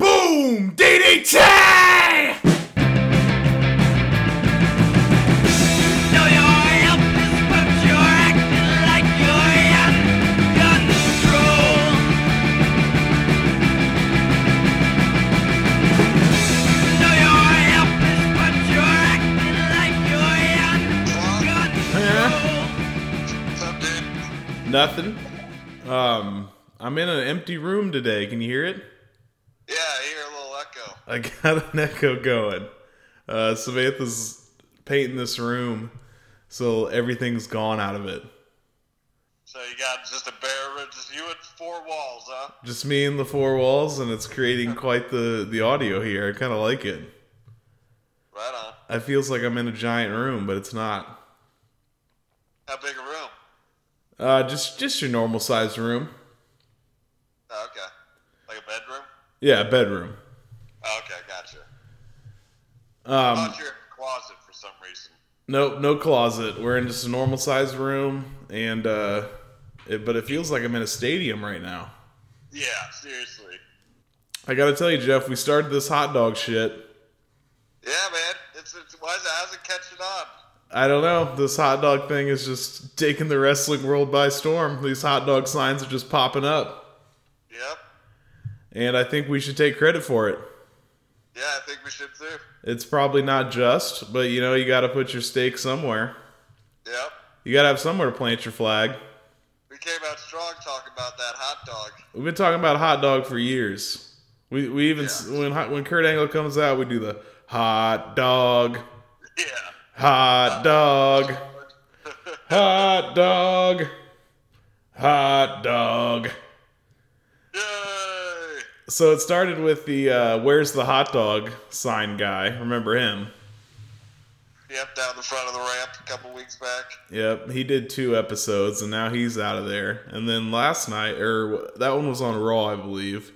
Boom! DDT! Nothing. Um, I'm in an empty room today. Can you hear it? Yeah, I hear a little echo. I got an echo going. Uh, Samantha's painting this room, so everything's gone out of it. So you got just a bare, room, just you and four walls, huh? Just me and the four walls, and it's creating quite the the audio here. I kind of like it. Right on. It feels like I'm in a giant room, but it's not. How big a room? Uh, just just your normal sized room. Oh, okay. Like a bedroom? Yeah, bedroom. Oh, okay, gotcha. Um, I thought you were in a closet for some reason. No, no closet. We're in just a normal sized room, and uh, it, but it feels like I'm in a stadium right now. Yeah, seriously. I gotta tell you, Jeff, we started this hot dog shit. Yeah, man. It's, it's why is it, how's it catching on? I don't know. This hot dog thing is just taking the wrestling world by storm. These hot dog signs are just popping up, Yep. And I think we should take credit for it. Yeah, I think we should too. It's probably not just, but you know, you got to put your stake somewhere. Yep. You got to have somewhere to plant your flag. We came out strong talking about that hot dog. We've been talking about hot dog for years. We we even when when Kurt Angle comes out, we do the hot dog, Yeah. hot dog, hot dog, hot dog. So it started with the uh, "Where's the hot dog?" sign guy. Remember him? Yep, down the front of the ramp a couple weeks back. Yep, he did two episodes, and now he's out of there. And then last night, or that one was on Raw, I believe.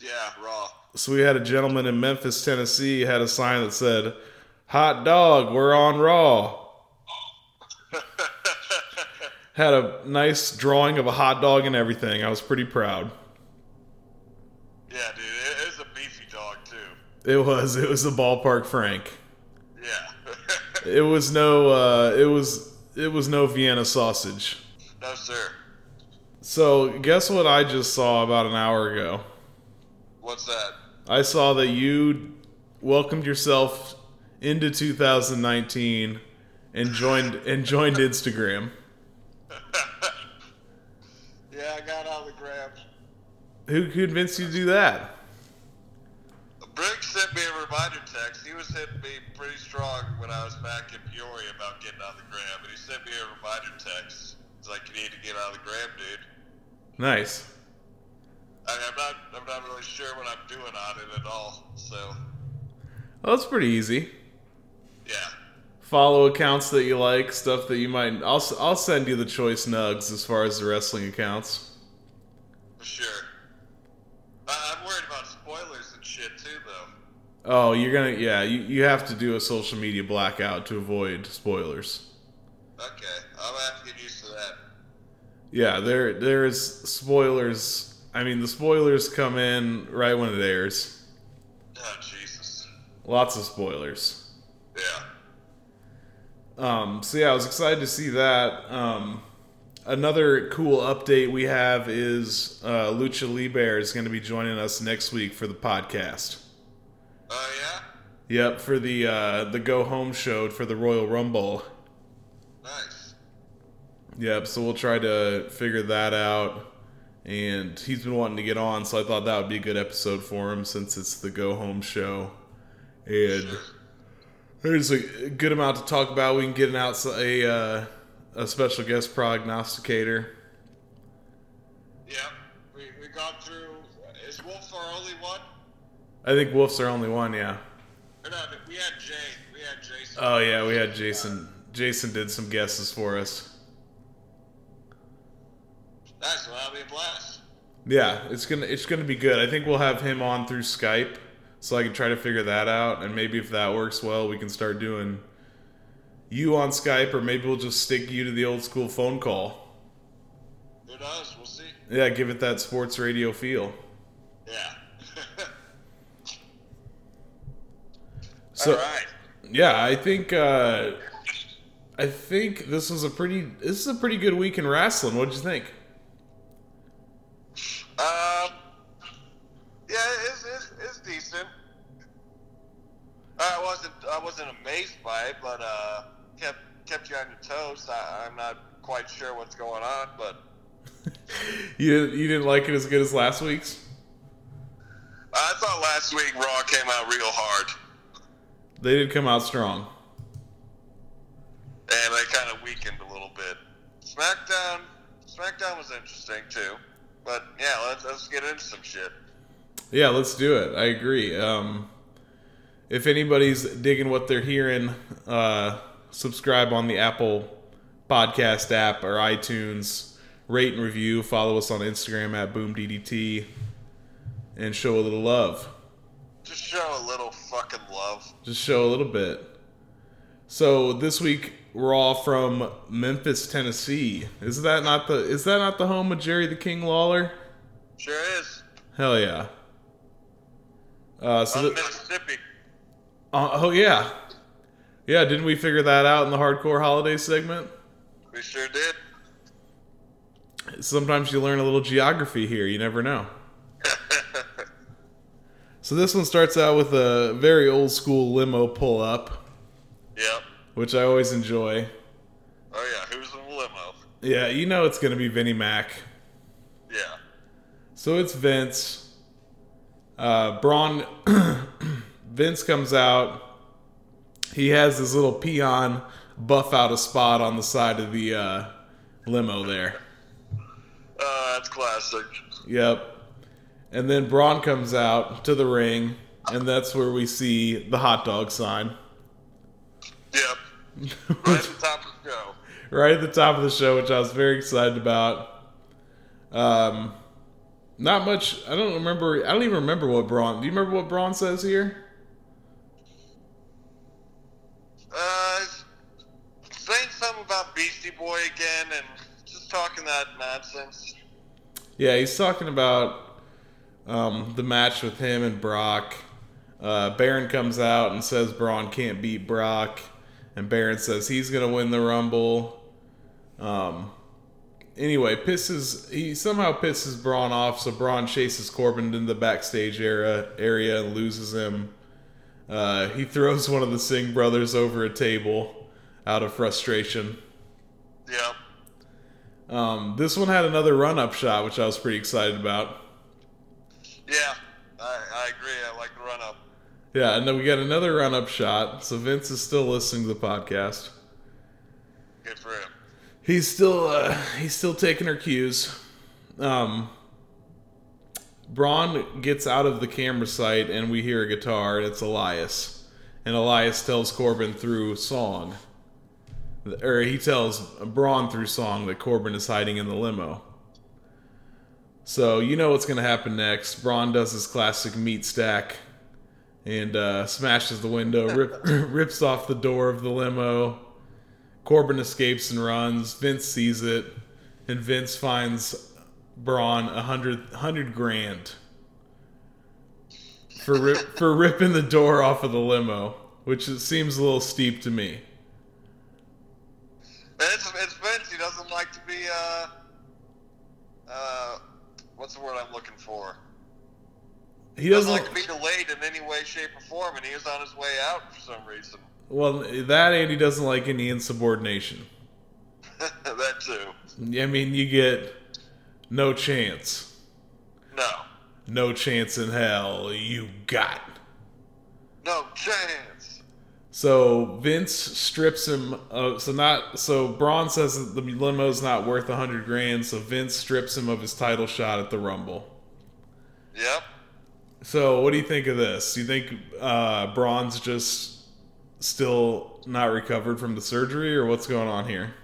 Yeah, raw. So we had a gentleman in Memphis, Tennessee, had a sign that said, "Hot dog, we're on Raw." had a nice drawing of a hot dog and everything. I was pretty proud. Yeah, dude, it is a beefy dog too. It was. It was the ballpark Frank. Yeah. It was no. Uh, it was. It was no Vienna sausage. no, sir. So guess what I just saw about an hour ago. What's that? I saw that you welcomed yourself into 2019 and joined and joined Instagram. Yeah, I got on the gram. Who convinced you to do that? Sent me a reminder text. He was hitting me pretty strong when I was back in Peoria about getting on the gram, and he sent me a reminder text. It's like you need to get on the gram, dude. Nice. I I'm not, I'm not really sure what I'm doing on it at all. So, Well, that's pretty easy. yeah, Follow accounts that you like, stuff that you might. I'll I'll send you the choice nugs as far as the wrestling accounts. for sure. I, I'm worried about spoilers and shit too, though. Oh, you're gonna yeah. You you have to do a social media blackout to avoid spoilers. Okay, I'm gonna have to get used to that. Yeah, there there is spoilers. I mean, the spoilers come in right when it airs. Oh Jesus. Lots of spoilers. Yeah. Um, so yeah, I was excited to see that. Um, another cool update we have is uh, Lucha Libre is going to be joining us next week for the podcast. Yep, for the uh, the go home show for the Royal Rumble. Nice. Yep, so we'll try to figure that out. And he's been wanting to get on, so I thought that would be a good episode for him since it's the go home show. And there's a good amount to talk about. We can get an outside a uh, a special guest prognosticator. Yep. We, we got through. Is Wolf our only one? I think Wolf's our only one, yeah. No, we had Jay. We had Jason. Oh yeah, we had Jason. Jason did some guesses for us. Nice. Well, be a blast. Yeah, it's gonna it's gonna be good. I think we'll have him on through Skype, so I can try to figure that out, and maybe if that works well, we can start doing you on Skype, or maybe we'll just stick you to the old school phone call. Who knows? We'll see. Yeah, give it that sports radio feel. Yeah. So All right. yeah, I think uh, I think this was a pretty this is a pretty good week in wrestling. What'd you think? Um. Yeah, it's, it's, it's decent. I wasn't I wasn't amazed by it, but uh, kept kept you on your toes. I, I'm not quite sure what's going on, but You you didn't like it as good as last week's? I thought last week Raw came out real hard, They did come out strong. and they kind of weakened a little bit. SmackDown SmackDown was interesting too, but yeah, let's let's get into some shit. Yeah, let's do it. I agree. Um, if anybody's digging what they're hearing, uh, subscribe on the Apple Podcast app or iTunes. Rate and review. Follow us on Instagram at BoomDDT, and show a little love. Just show a little fucking love. Just show a little bit. So this week we're all from Memphis, Tennessee. Is that not the Is that not the home of Jerry the King Lawler? Sure is. Hell yeah. Uh, so On th- Mississippi. Uh, oh yeah, yeah. Didn't we figure that out in the hardcore holiday segment? We sure did. Sometimes you learn a little geography here. You never know. So this one starts out with a very old school limo pull up, Yep. which I always enjoy. Oh yeah, who's in the limo? Yeah, you know it's gonna be Vinnie Mac. Yeah. So it's Vince. Uh, Braun. Vince comes out. He has this little peon buff out a spot on the side of the uh, limo there. Uh, that's classic. Yep. And then Braun comes out to the ring, and that's where we see the hot dog sign. Yep. Right at the top of the show. right at the top of the show, which I was very excited about. Um, not much. I don't remember. I don't even remember what Braun. Do you remember what Braun says here? Uh, saying something about Beastie Boy again and just talking that nonsense. Yeah, he's talking about um, the match with him and Brock. Uh, Baron comes out and says Braun can't beat Brock, and Baron says he's gonna win the Rumble. Um, anyway, pisses he somehow pisses Braun off, so Braun chases Corbin in the backstage area area and loses him. Uh, he throws one of the Singh brothers over a table out of frustration. Yeah. Um, this one had another run up shot, which I was pretty excited about. Yeah, I, I agree. I like the run up. Yeah, and then we got another run up shot. So Vince is still listening to the podcast. Good for him. He's still uh, he's still taking her cues. Um, Braun gets out of the camera sight, and we hear a guitar, and it's Elias. And Elias tells Corbin through song, or he tells Braun through song that Corbin is hiding in the limo. So you know what's going to happen next. Braun does his classic meat stack and uh, smashes the window, rip, rips off the door of the limo. Corbin escapes and runs. Vince sees it, and Vince finds Braun a hundred hundred grand for rip, for ripping the door off of the limo, which seems a little steep to me. It's, it's Vince. He doesn't like to be, uh, uh, what's the word I'm looking for? He Doesn't like to be delayed in any way, shape, or form, and he was on his way out for some reason. Well, that Andy doesn't like any insubordination. that too. I mean, you get no chance. No. No chance in hell. You got. No chance. So Vince strips him. Of, so not. So Braun says that the limo's not worth a hundred grand. So Vince strips him of his title shot at the Rumble. Yep. So what do you think of this? Do you think uh, Braun's just still not recovered from the surgery, or what's going on here?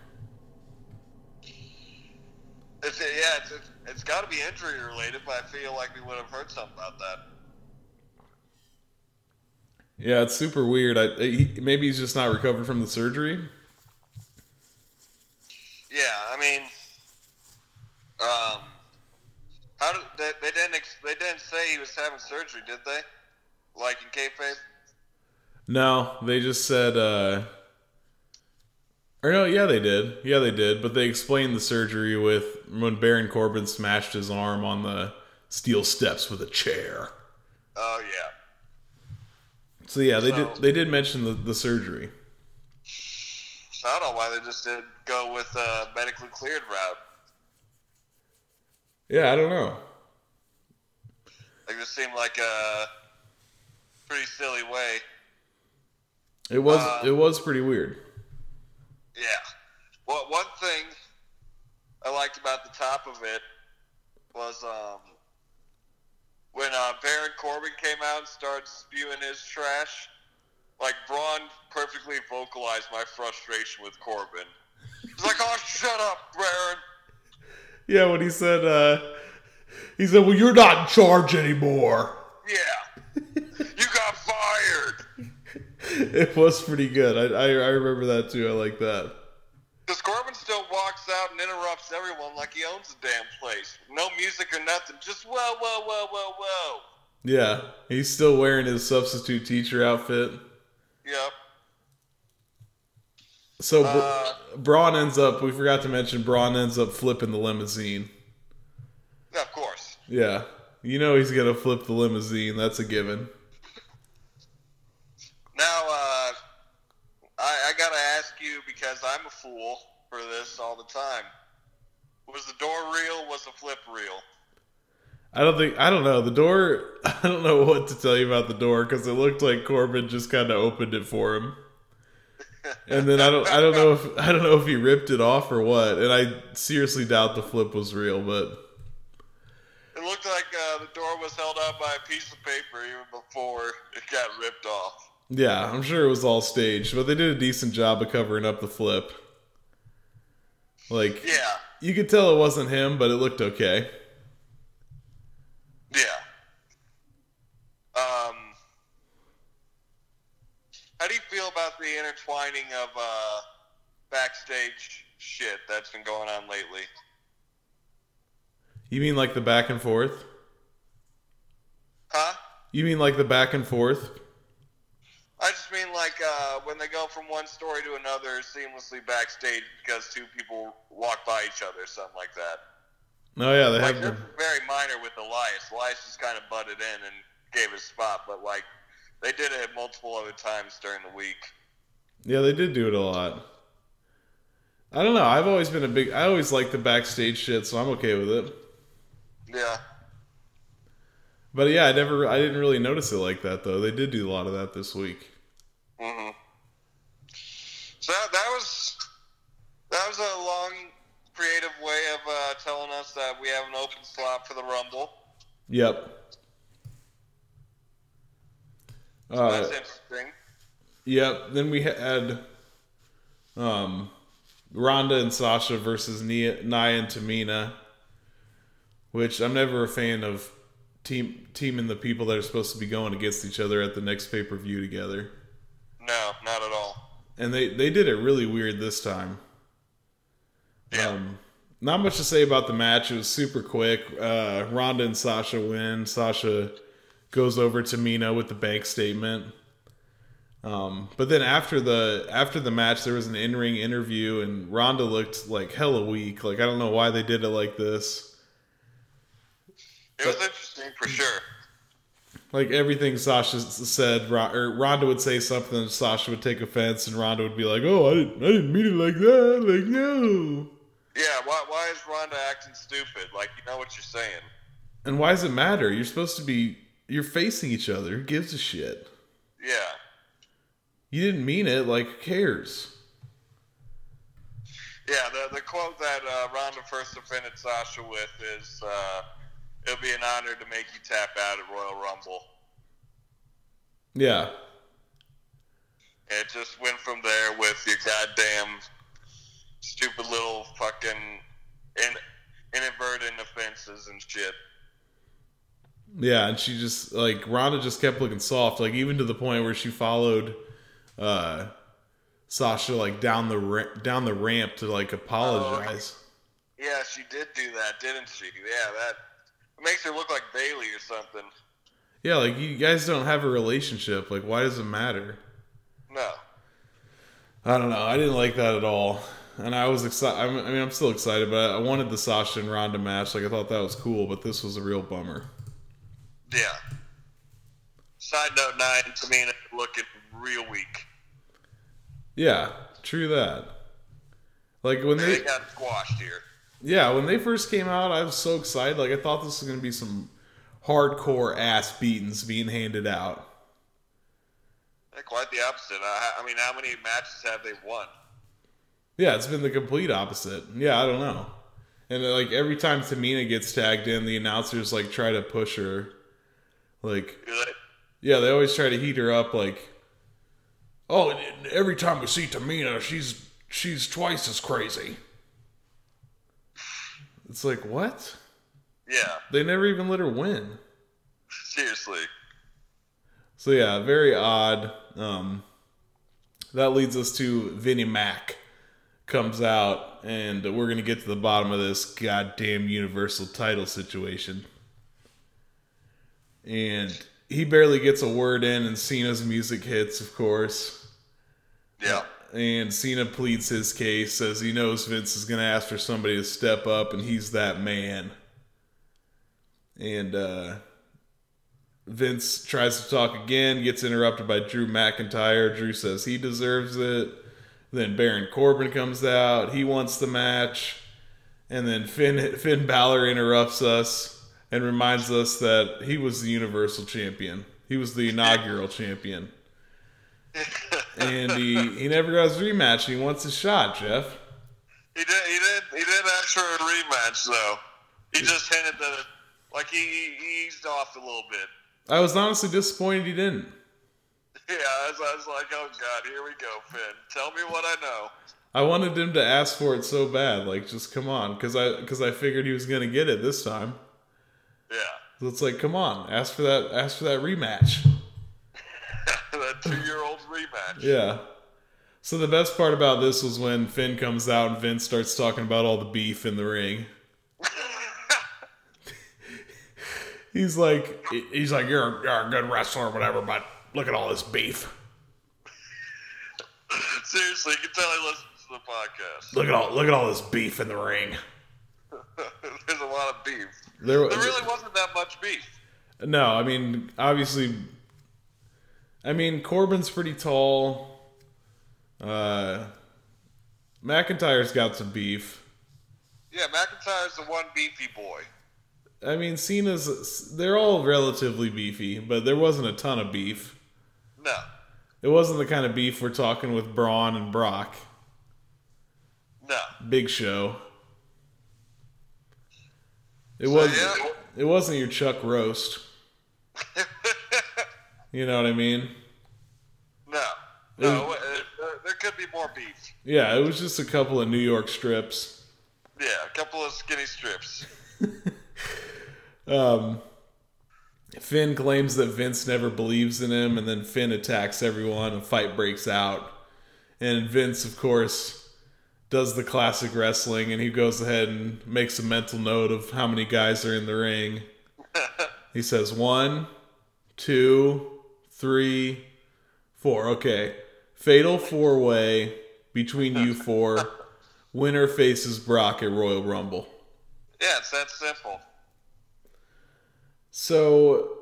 It's, yeah, it's, it's, it's got to be injury related, but I feel like we would have heard something about that. Yeah, it's super weird. I, he, maybe he's just not recovered from the surgery. Yeah, I mean, um, how did they, they didn't ex, they didn't say he was having surgery, did they? Like in kayfabe? No, they just said. uh Or no, yeah, they did. Yeah, they did. But they explained the surgery with when Baron Corbin smashed his arm on the steel steps with a chair. Oh yeah. So yeah, they So- did. They did mention the, the surgery. I don't know why they just didn't go with a medically cleared route. Yeah, I don't know. Like this seemed like a pretty silly way. It was Uh, it was pretty weird. Yeah. Well, one thing I liked about the top of it was um, when uh, Baron Corbin came out and started spewing his trash. Like Braun perfectly vocalized my frustration with Corbin. He's like, "Oh, shut up, Baron." Yeah, when he said uh he said, "Well, you're not in charge anymore." Yeah, you got fired. It was pretty good. I, I I remember that too. I like that. Because Corbin still walks out and interrupts everyone like he owns the damn place. No music or nothing. Just whoa, whoa, whoa, whoa, whoa. Yeah, he's still wearing his substitute teacher outfit. Yep. So Uh, Braun ends up. We forgot to mention Braun ends up flipping the limousine. Of course. Yeah, you know he's gonna flip the limousine. That's a given. Now, uh, I, I gotta ask you because I'm a fool for this all the time. Was the door real? Was the flip real? I don't think I don't know the door. I don't know what to tell you about the door because it looked like Corbin just kind of opened it for him, and then I don't I don't know if I don't know if he ripped it off or what. And I seriously doubt the flip was real, but It looked like uh, the door was held up by a piece of paper even before it got ripped off. yeah, I'm sure it was all staged. But they did a decent job of covering up the flip. Like Yeah, you could tell it wasn't him, but it looked okay. yeah. Um, how do you feel about the intertwining of uh, backstage shit that's been going on lately? You mean like the back and forth? Huh? You mean like the back and forth? I just mean like uh, when they go from one story to another seamlessly backstage because two people walk by each other, or something like that. Oh yeah, they Like have. been- very minor with Elias. Elias just kind of butted in and gave his spot, but like they did it multiple other times during the week. Yeah, they did do it a lot. I don't know. I've always been a big. I always like the backstage shit, so I'm okay with it. Yeah. But yeah, I never. I didn't really notice it like that though. They did do a lot of that this week. hmm So that, that was that was a long, creative way of uh, telling us that we have an open slot for the Rumble. Yep. Uh, That's interesting. Yep. Then we had um, Ronda and Sasha versus Nia, Nia and Tamina, which I'm never a fan of team teaming the people that are supposed to be going against each other at the next pay per view together. No, not at all. And they they did it really weird this time. Yeah. Um, not much to say about the match. It was super quick. Uh, Ronda and Sasha win. Sasha goes over Tamina with the bank statement. Um, but then after the after the match, there was an in ring interview, and Ronda looked like hella weak. Like I don't know why they did it like this. It was interesting for sure. Like everything Sasha said, or Ronda would say something, and Sasha would take offense, and Ronda would be like, "Oh, I didn't, I didn't mean it like that." Like, no. Yeah, why, why is Ronda acting stupid? Like, you know what you're saying. And why does it matter? You're supposed to be. You're facing each other. Who gives a shit? Yeah. You didn't mean it. Like, who cares? Yeah, the, the quote that uh, Ronda first offended Sasha with is, uh, it'll be an honor to make you tap out at Royal Rumble. Yeah. It just went from there with your goddamn stupid little fucking in, inadvertent offenses and shit. Yeah, and she just like Ronda just kept looking soft, like even to the point where she followed uh Sasha like down the ra- down the ramp to like apologize. Yeah, she did do that, didn't she? Yeah, that makes her look like Bayley or something. Yeah, like you guys don't have a relationship. Like why does it matter? No. I don't know. I didn't like that at all. And I was excited. I mean, I'm still excited, but I wanted the Sasha and Ronda match. Like I thought that was cool, but this was a real bummer. Yeah. Side note nine, Tamina looking real weak. Yeah, true that. Like when They they got squashed here. Yeah, when they first came out, I was so excited. Like I thought this was gonna be some hardcore ass beatings being handed out. Yeah, quite the opposite. I, I mean, how many matches have they won? Yeah, it's been the complete opposite. Yeah, I don't know. And uh, like every time Tamina gets tagged in, the announcers like try to push her. Like, yeah, they always try to heat her up. Like, oh, every time we see Tamina, she's she's twice as crazy. It's like what? Yeah, They never even let her win. seriously. So yeah, very odd. Um, that leads us to Vinnie Mac comes out, and we're gonna get to the bottom of this goddamn Universal title situation. And he barely gets a word in, and Cena's music hits, of course. Yeah. And Cena pleads his case, says he knows Vince is going to ask for somebody to step up, and he's that man. And uh, Vince tries to talk again, gets interrupted by Drew McIntyre. Drew says he deserves it. Then Baron Corbin comes out. He wants the match. And then Finn, Finn Balor interrupts us and reminds us that he was the Universal Champion. He was the inaugural champion and he, he never got his rematch. He wants a shot, Jeff. He did. He did. He did ask for a rematch, though. He just hinted that, it, like he, he eased off a little bit. I was honestly disappointed he didn't. Yeah, I was, I was like, oh god, here we go, Finn. Tell me what I know. I wanted him to ask for it so bad, like just come on, because I because I figured he was gonna get it this time. Yeah, So it's like, come on, ask for that, ask for that rematch. that two-year-old rematch. Yeah. So the best part about this was when Finn comes out and Vince starts talking about all the beef in the ring. he's like, he's like, you're, you're a good wrestler or whatever, but look at all this beef. Seriously, you can tell he listens to the podcast. Look at all, look at all this beef in the ring. There's a lot of beef. There, There really wasn't that much beef. no, I mean, obviously, I mean, Corbin's pretty tall. Uh, McIntyre's got some beef. Yeah, McIntyre's the one beefy boy. I mean, Cena's, they're all relatively beefy, but there wasn't a ton of beef. No. It wasn't the kind of beef we're talking with Braun and Brock. No. Big Show. It was. yeah. It wasn't your Chuck roast. You know what I mean? No. No, uh, there- there could be more beef. Yeah, it was just a couple of New York strips. Yeah, a couple of skinny strips. Um, Finn claims that Vince never believes in him, and then Finn attacks everyone. A fight breaks out, and Vince, of course, does the classic wrestling, and he goes ahead and makes a mental note of how many guys are in the ring. he says one, two, three, four. Okay, fatal four way between you four. Winner faces Brock at Royal Rumble. Yeah, it's that simple. So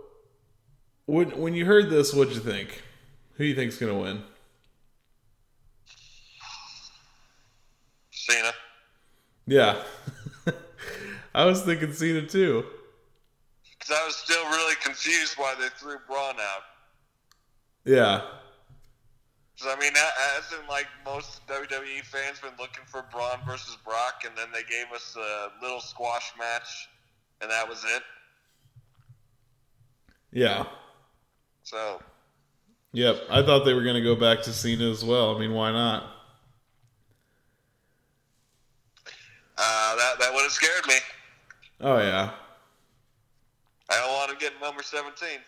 when when you heard this, what'd you think? Who do you think's gonna win? Cena. Yeah, I was thinking Cena too. Because I was still really confused why they threw Braun out. Yeah, 'Cause, I mean, a- hasn't like most WWE fans been looking for Braun versus Brock, and then they gave us a little squash match, and that was it. yeah, So yep. I thought they were gonna go back to Cena as well. I mean, why not? uh, that that would have scared me. Oh yeah, I don't want to get number seventeen.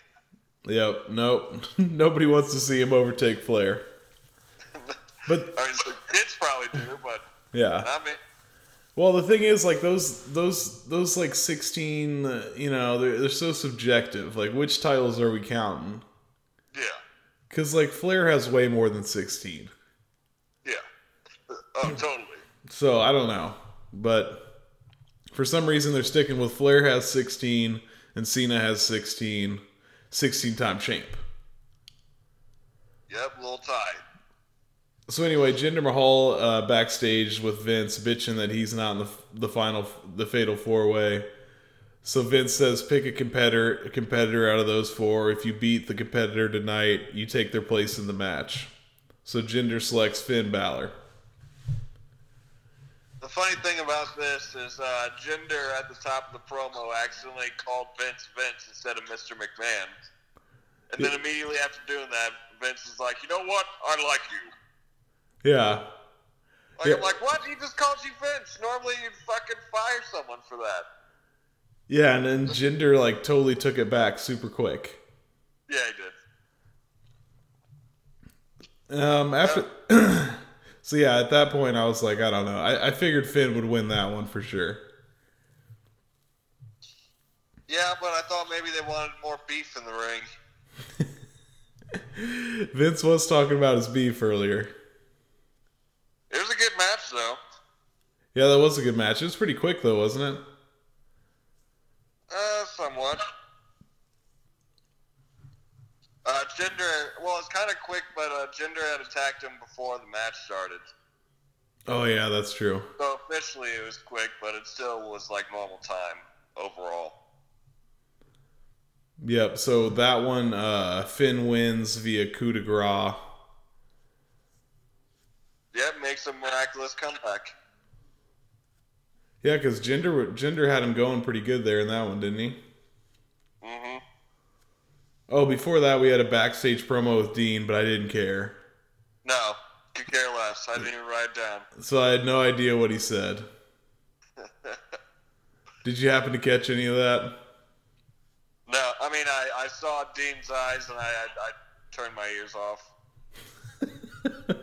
Yep. Nope. Nobody wants to see him overtake Flair. But I mean, the kids probably do, but yeah. not me. Well, the thing is, like those those those like sixteen, uh, you know, they're they're so subjective. Like, which titles are we counting? Yeah, Because like Flair has way more than sixteen. yeah. Oh, totally. So I don't know, but for some reason they're sticking with Flair has sixteen and Cena has 16, 16 time champ. Yep, little tie. So anyway, Jinder Mahal uh, backstage with Vince bitching that he's not in the the final the fatal four way. So Vince says pick a competitor a competitor out of those four. If you beat the competitor tonight, you take their place in the match. So Jinder selects Finn Balor. Funny thing about this is uh, Jinder at the top of the promo accidentally called Vince Vince instead of Mr. McMahon. And then immediately after doing that, Vince is like, you know what? I like you. Yeah. Like, Yeah. I'm like, what? He just called you Vince. Normally you'd fucking fire someone for that. Yeah, and then Jinder like totally took it back super quick. Yeah, he did. Um, after, so yeah, at that point I was like, I don't know. I, I figured Finn would win that one for sure. Yeah, but I thought maybe they wanted more beef in the ring. Vince was talking about his beef earlier. It was a good match, though. Yeah, that was a good match. It was pretty quick though, wasn't it? Uh, somewhat. Uh, Jinder, well, it's kind of quick, but uh, Jinder had attacked him before the match started. Oh yeah, that's true. So officially it was quick, but it still was like normal time overall. Yep. So that one, uh, Finn wins via coup de grace. Yep, makes a miraculous comeback. Yeah, because Jinder Jinder had him going pretty good there in that one, didn't he? hmm Oh, before that we had a backstage promo with Dean, but I didn't care, No, could care less. I didn't even write down. so I had no idea what he said. Did you happen to catch any of that? No, I mean I, I saw Dean's eyes and I, I I turned my ears off.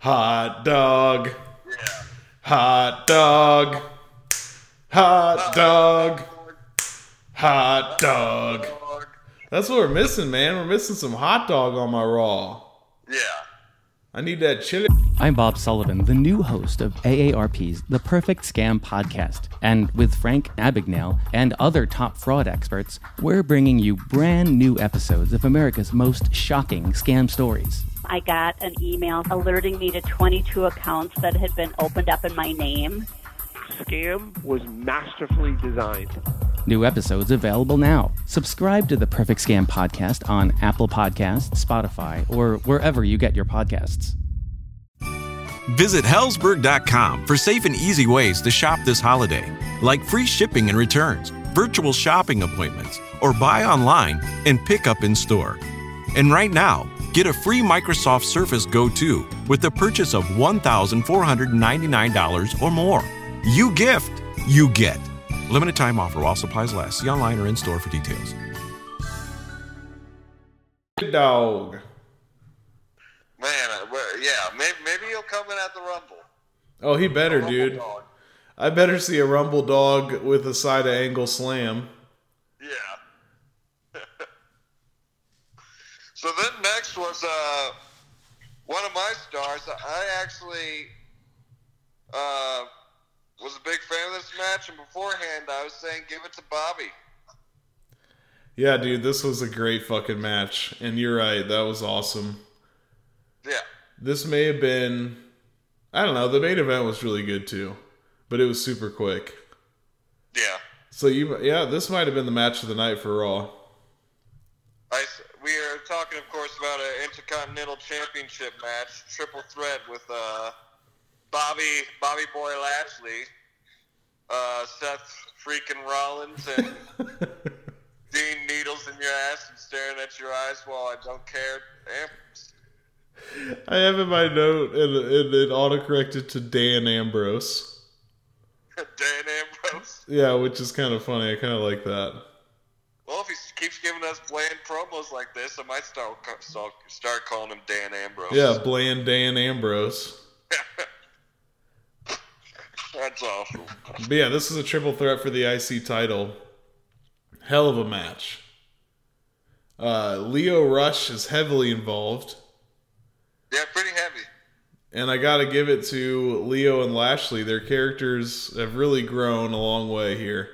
Hot dog, Yeah. hot dog, hot dog, hot dog. Dog. That's what we're missing, man. We're missing some hot dog on my raw. Yeah. I need that chili. I'm Bob Sullivan, the new host of AARP's The Perfect Scam podcast. And with Frank Abagnale and other top fraud experts, we're bringing you brand new episodes of America's most shocking scam stories. I got an email alerting me to 22 accounts that had been opened up in my name. scam was masterfully designed. New episodes available now. Subscribe to the Perfect Scam podcast on Apple Podcasts, Spotify, or wherever you get your podcasts. Visit Hellsberg.com for safe and easy ways to shop this holiday, like free shipping and returns, virtual shopping appointments, or buy online and pick up in store. And right now, get a free Microsoft Surface Go 2 with the purchase of $1,499 or more. You gift, you get. Limited time offer while supplies last. See online or in store for details. dog. Man, uh, well, yeah, maybe, maybe he'll come in at the Rumble. Oh, he better, dude. dog. I better see a rumble dog with a side of angle slam. Yeah. so then next was uh, one of my stars. I actually uh, was a big fan of this match, and beforehand I was saying give it to Bobby. Yeah, dude, this was a great fucking match, and you're right, that was awesome. Yeah. This may have been, I don't know, the main event was really good too, but it was super quick. Yeah. So you, yeah, this might have been the match of the night for Raw. I, we are talking, of course, about an Intercontinental Championship match, triple threat with uh, Bobby Bobby Boy Lashley, uh, Seth freaking Rollins, and Dean Needles in your ass and staring at your eyes while I don't care. Damn. I have in my note, and, and it autocorrected to Dan Ambrose. Dan Ambrose. Yeah, which is kind of funny. I kind of like that. Well, if he keeps giving us bland promos like this, I might start start, start calling him Dan Ambrose. Yeah, bland Dan Ambrose. That's awesome. But yeah, this is a triple threat for the IC title. Hell of a match. Uh, Lio Rush is heavily involved. Yeah, pretty heavy. And I got to give it to Lio and Lashley. Their characters have really grown a long way here.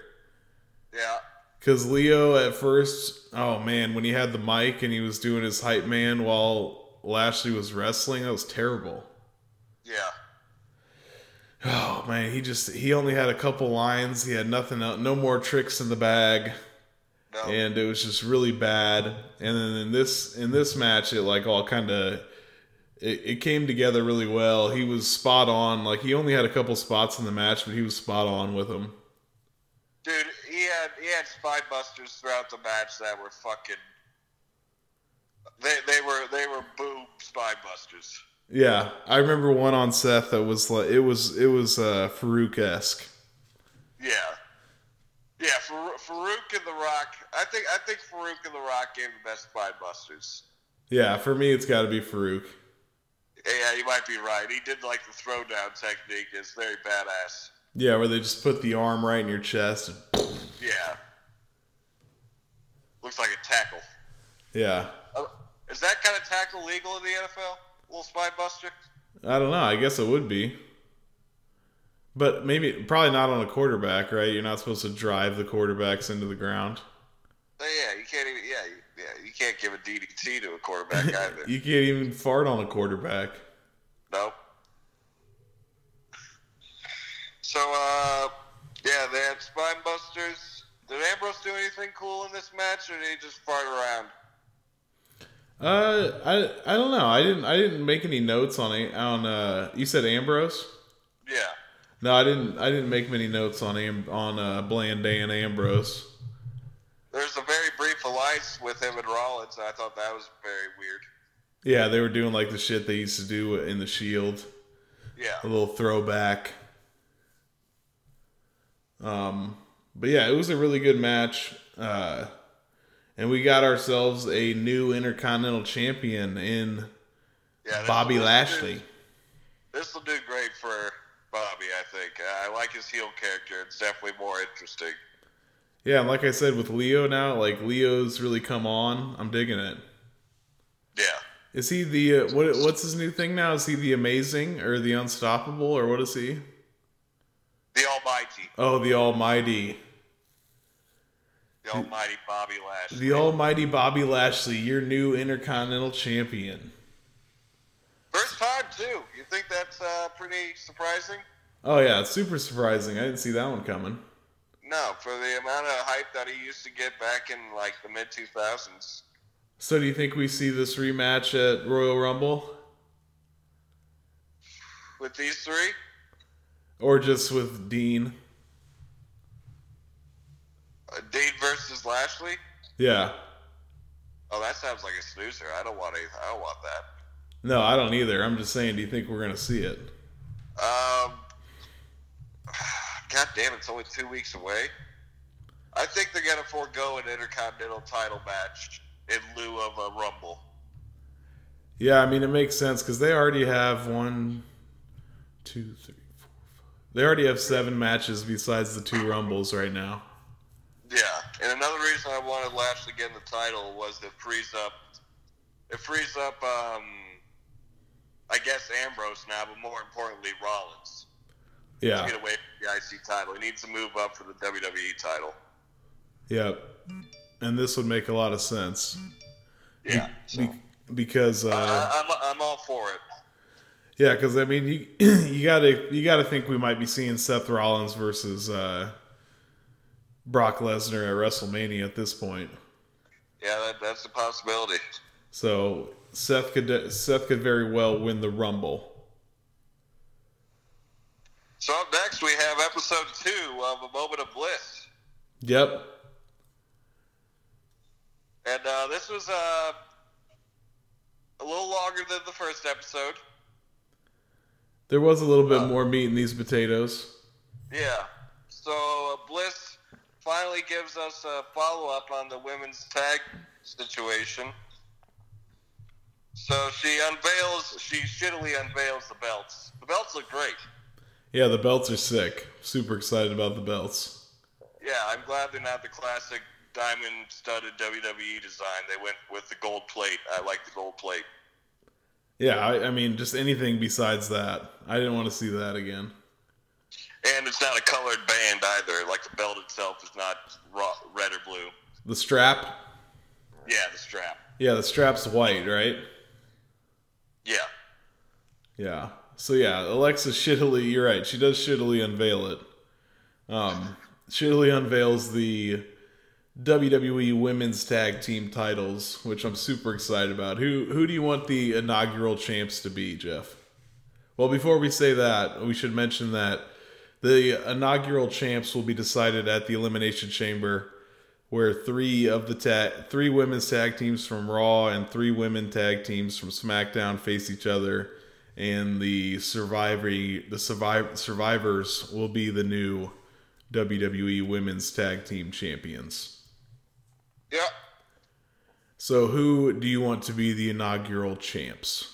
Yeah. Because Lio, at first, oh man, when he had the mic and he was doing his hype man while Lashley was wrestling, that was terrible. Yeah. Oh man, he just he only had a couple lines. He had nothing else, no more tricks in the bag. No. And it was just really bad. And then in this in this match it like all kind of it, it came together really well. He was spot on. Like he only had a couple spots in the match, but he was spot on with them. Dude, he had he had spine busters throughout the match that were fucking. They they were they were boob spine busters. Yeah, I remember one on Seth that was like it was it was uh, Faarooq esque. Yeah, yeah. Far- Faarooq and The Rock. I think I think Faarooq and The Rock gave the best spine busters. Yeah, for me it's got to be Faarooq. Yeah, you might be right. He did like the throwdown technique. It's very badass. Yeah, where they just put the arm right in your chest. And, Yeah. Looks like a tackle. yeah, Uh, is that kind of tackle legal in the NFL? Little spine buster? I don't know. I guess it would be, but maybe probably not on a quarterback, right? You're not supposed to drive the quarterbacks into the ground. Uh, yeah, you can't even. Yeah, yeah, you can't give a DDT to a quarterback either. You can't even fart on a quarterback. Nope. So, uh, yeah, they had spine busters. Did Ambrose do anything cool in this match, or did he just fart around? Uh, I I don't know. I didn't I didn't make any notes on it. On uh, you said Ambrose. Yeah. No, I didn't. I didn't make many notes on Am- on uh, Bland Dan Ambrose. There's a very brief alliance with him and Rollins, and I thought that was very weird. Yeah, they were doing like the shit they used to do in the Shield. Yeah. A little throwback. Um, but yeah, it was a really good match. Uh, and we got ourselves a new Intercontinental Champion in Yeah, Bobby Lashley. This will do great for Bobby, I think. I like his heel character. It's definitely more interesting. Yeah, and like I said with Lio now, like Lio's really come on. I'm digging it. Yeah. Is he the uh, what? What's his new thing now? Is he the Amazing or the Unstoppable or what is he? The Almighty. Oh, the Almighty, Almighty Bobby Lashley. the Almighty Bobby Lashley, your new Intercontinental Champion. First time, too. You think that's uh, pretty surprising? Oh yeah, it's super surprising. I didn't see that one coming. No, for the amount of hype that he used to get back in like the mid 2000s. So do you think we see this rematch at Royal Rumble, With these three? or just with Dean? Uh, versus Lashley? Yeah. Oh, that sounds like a snoozer. I don't want any, I don't want that. No, I don't either. I'm just saying. Do you think we're gonna see it? Um, God damn, it's only two weeks away. I think they're gonna forego an Intercontinental title match in lieu of a Rumble. Yeah, I mean it makes sense because they already have one, two, three, four, five. They already have seven matches besides the two Rumbles right now. And another reason I wanted Lashley getting the title was it frees up, it frees up, um, I guess Ambrose now, but more importantly Rollins. Yeah. To get away from the IC title, he needs to move up for the WWE title. Yep. and this would make a lot of sense. Yeah. Be- because uh, I, I'm, I'm all for it. yeah, because I mean, you you gotta you gotta think we might be seeing Seth Rollins versus uh, Brock Lesnar at WrestleMania at this point. Yeah, that, that's a possibility. So Seth could Seth could very well win the Rumble. So up next we have episode two of A Moment of Bliss. Yep. And uh, this was uh, a little longer than the first episode. There was a little bit more meat in these potatoes. Yeah. So uh, Bliss finally gives us a follow up on the women's tag situation. So she unveils, she shittily unveils the belts. The belts look great. Yeah, the belts are sick. Super excited about the belts. Yeah, I'm glad they're not the classic diamond studded WWE design. They went with the gold plate. I like the gold plate. Yeah, I, I mean, just anything besides that. I didn't want to see that again. And it's not a colored band either. Like the belt itself is not raw, red or blue. The strap. Yeah, the strap. Yeah, the strap's white, right? Yeah. Yeah. So yeah, Alexa shittily. You're right. She does shittily unveil it. Um, shittily unveils the WWE Women's Tag Team titles, which I'm super excited about. Who who do you want the inaugural champs to be, Jeff? Well, before we say that, we should mention that the inaugural champs will be decided at the Elimination Chamber, where three of the ta- three women's tag teams from Raw and three women tag teams from SmackDown face each other, and the survivor the surviv- survivors will be the new WWE Women's Tag Team Champions. Yep. So, who do you want to be the inaugural champs?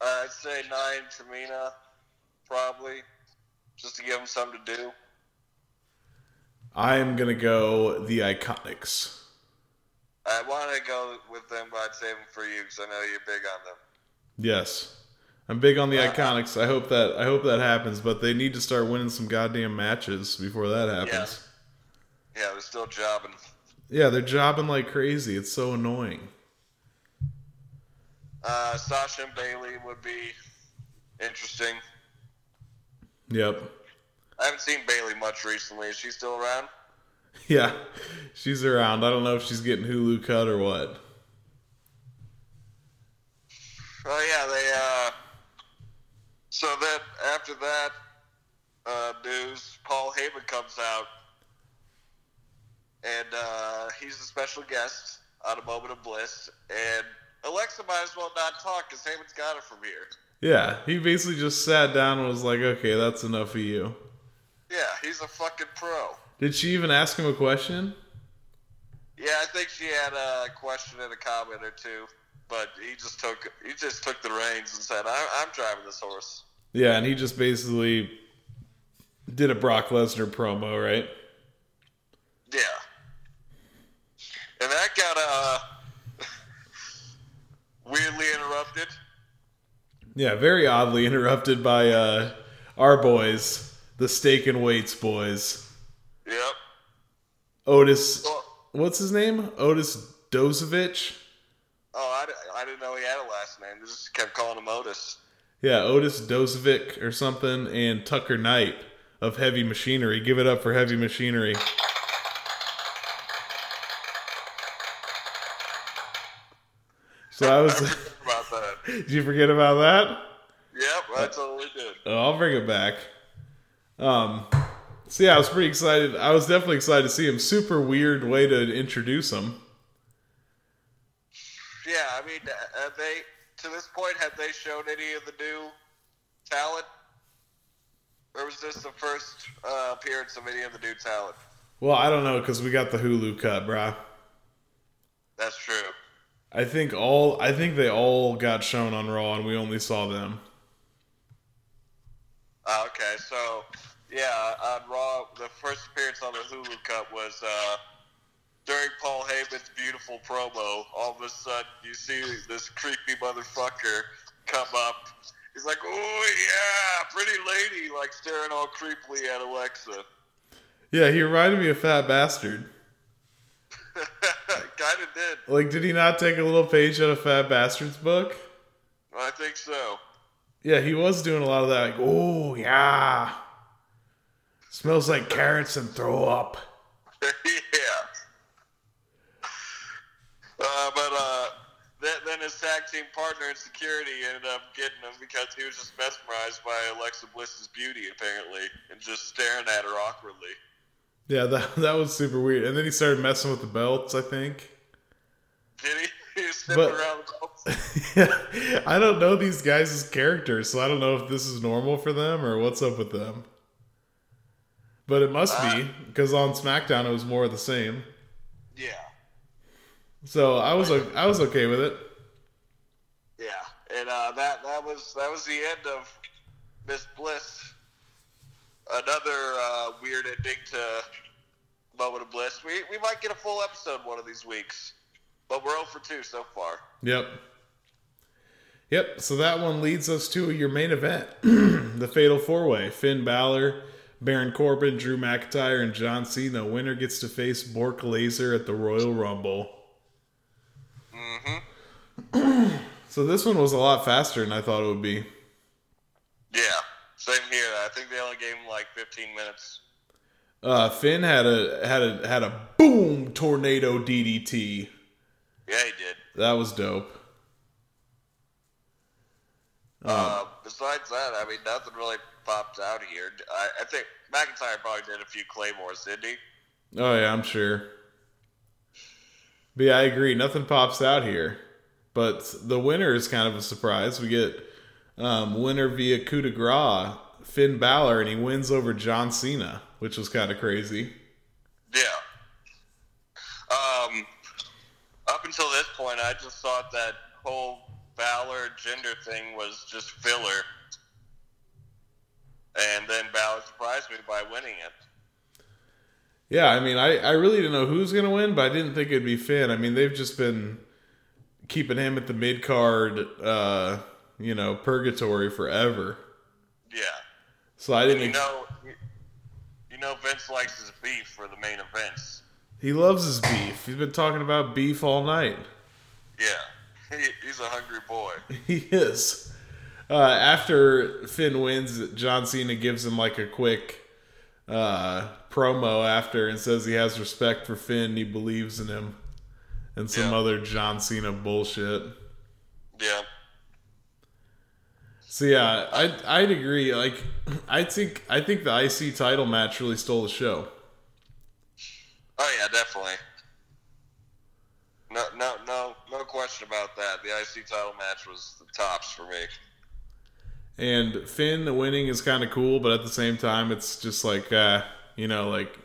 Uh, I'd say nine Tamina, probably, just to give them something to do. I am gonna go the Iconics. I want to go with them, but I'd save them for you because I know you're big on them. Yes, I'm big on the Iconics. I hope that I hope that happens, but they need to start winning some goddamn matches before that happens. Yeah, they're still jobbing. Yeah, they're jobbing like crazy. It's so annoying. Uh, Sasha and Bayley would be interesting. Yep. I haven't seen Bayley much recently. Is she still around? Yeah, she's around. I don't know if she's getting Hulu cut or what. Oh yeah, they. uh So then after that uh, news, Paul Heyman comes out, and uh, he's a special guest on a moment of bliss. And Alexa might as well not talk because Heyman's got it from here. Yeah, he basically just sat down and was like, "Okay, that's enough of you." Yeah, he's a fucking pro. Did she even ask him a question? Yeah, I think she had a question and a comment or two, but he just took he just took the reins and said, "I'm, I'm driving this horse." Yeah, and he just basically did a Brock Lesnar promo, right? Yeah, and that got uh weirdly interrupted. Yeah, very oddly interrupted by uh, our boys, the Steak and Weights boys. Yep. Otis, what's his name? Otis Dozovich. Oh, I, I didn't know he had a last name. Just kept calling him Otis. Yeah, Otis Dozovic or something, and Tucker Knight of Heavy Machinery. Give it up for Heavy Machinery. So I was. About that. Did you forget about that? Yep, I totally did. Oh, I'll bring it back. Um, so yeah, I was pretty excited. I was definitely excited to see him. Super weird way to introduce him. Yeah, I mean, uh, have they to this point have they shown any of the new talent, or was this the first uh, appearance of any of the new talent? Well, I don't know because we got the Hulu cut, brah. That's true. I think all. I think they all got shown on Raw, and we only saw them. Uh, okay, so yeah, on Raw, the first appearance on the Hulu Cup was uh, during Paul Heyman's beautiful promo. All of a sudden, you see this creepy motherfucker come up He's like, oh yeah, pretty lady, like staring all creepily at Alexa. Yeah, he reminded me of Fat Bastard. kind of did. Like, did he not take a little page out of Fat Bastard's book? I think so. Yeah, he was doing a lot of that. Like, oh yeah, smells like carrots and throw up. yeah. Uh, but uh, then, then his tag team partner in security ended up getting him because he was just mesmerized by Alexa Bliss's beauty, apparently, and just staring at her awkwardly. Yeah, that that was super weird. And then he started messing with the belts. I think. Did he? He was But- around the belts. yeah, I don't know these guys' characters, so I don't know if this is normal for them or what's up with them. But it must be because on SmackDown it was more of the same. Yeah. So I was I was okay with it. Yeah, and uh, that that was that was the end of Miss Bliss. Another uh, weird ending to Moment of Bliss. We we might get a full episode one of these weeks, but we're 0 for two so far. Yep. Yep. So that one leads us to your main event, the Fatal Four Way: Finn Balor, Baron Corbin, Drew McIntyre, and John Cena. The winner gets to face Bork Laser at the Royal Rumble. Mm-hmm. so this one was a lot faster than I thought it would be. Yeah, same here. I think they only gave him like 15 minutes. Uh, Finn had a had a had a boom tornado DDT. Yeah, he did. That was dope. Uh, besides that, I mean, nothing really popped out here. I, I think McIntyre probably did a few claymores, didn't he? Oh yeah, I'm sure. But yeah, I agree. Nothing pops out here, but the winner is kind of a surprise. We get um, winner via coup de grace, Finn Balor, and he wins over John Cena, which was kind of crazy. Yeah. Um, up until this point, I just thought that whole Balor gender thing was just filler. And then Balor surprised me by winning it. Yeah, I mean, I, I really didn't know who's gonna win, but I didn't think it'd be Finn. I mean, they've just been keeping him at the mid card, uh, you know, purgatory forever. Yeah. So I didn't. you ex- know, you know Vince likes his beef for the main events. he loves his beef. He's been talking about beef all night. Yeah. He, he's a hungry boy. He is. Uh, after Finn wins, John Cena gives him like a quick uh, promo after and says he has respect for Finn, he believes in him, and some Yeah. other John Cena bullshit. Yeah. So yeah, I I'd agree. Like I think I think the IC title match really stole the show. Oh yeah, definitely. No, no, no, no question about that. The IC title match was the tops for me. And Finn the winning is kind of cool, but at the same time, it's just like uh, you know, like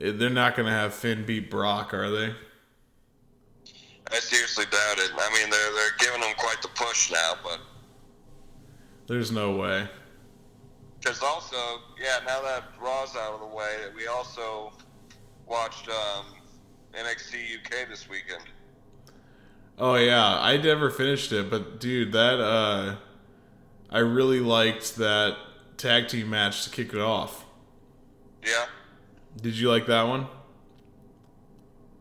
eh, they're not gonna have Finn beat Brock, are they? I seriously doubt it. I mean, they're they're giving him quite the push now, but There's no way. because also, yeah, now that Raw's out of the way, we also watched um, NXT UK this weekend. Oh yeah, I never finished it, but dude, that uh I really liked that tag team match to kick it off. Yeah. Did you like that one?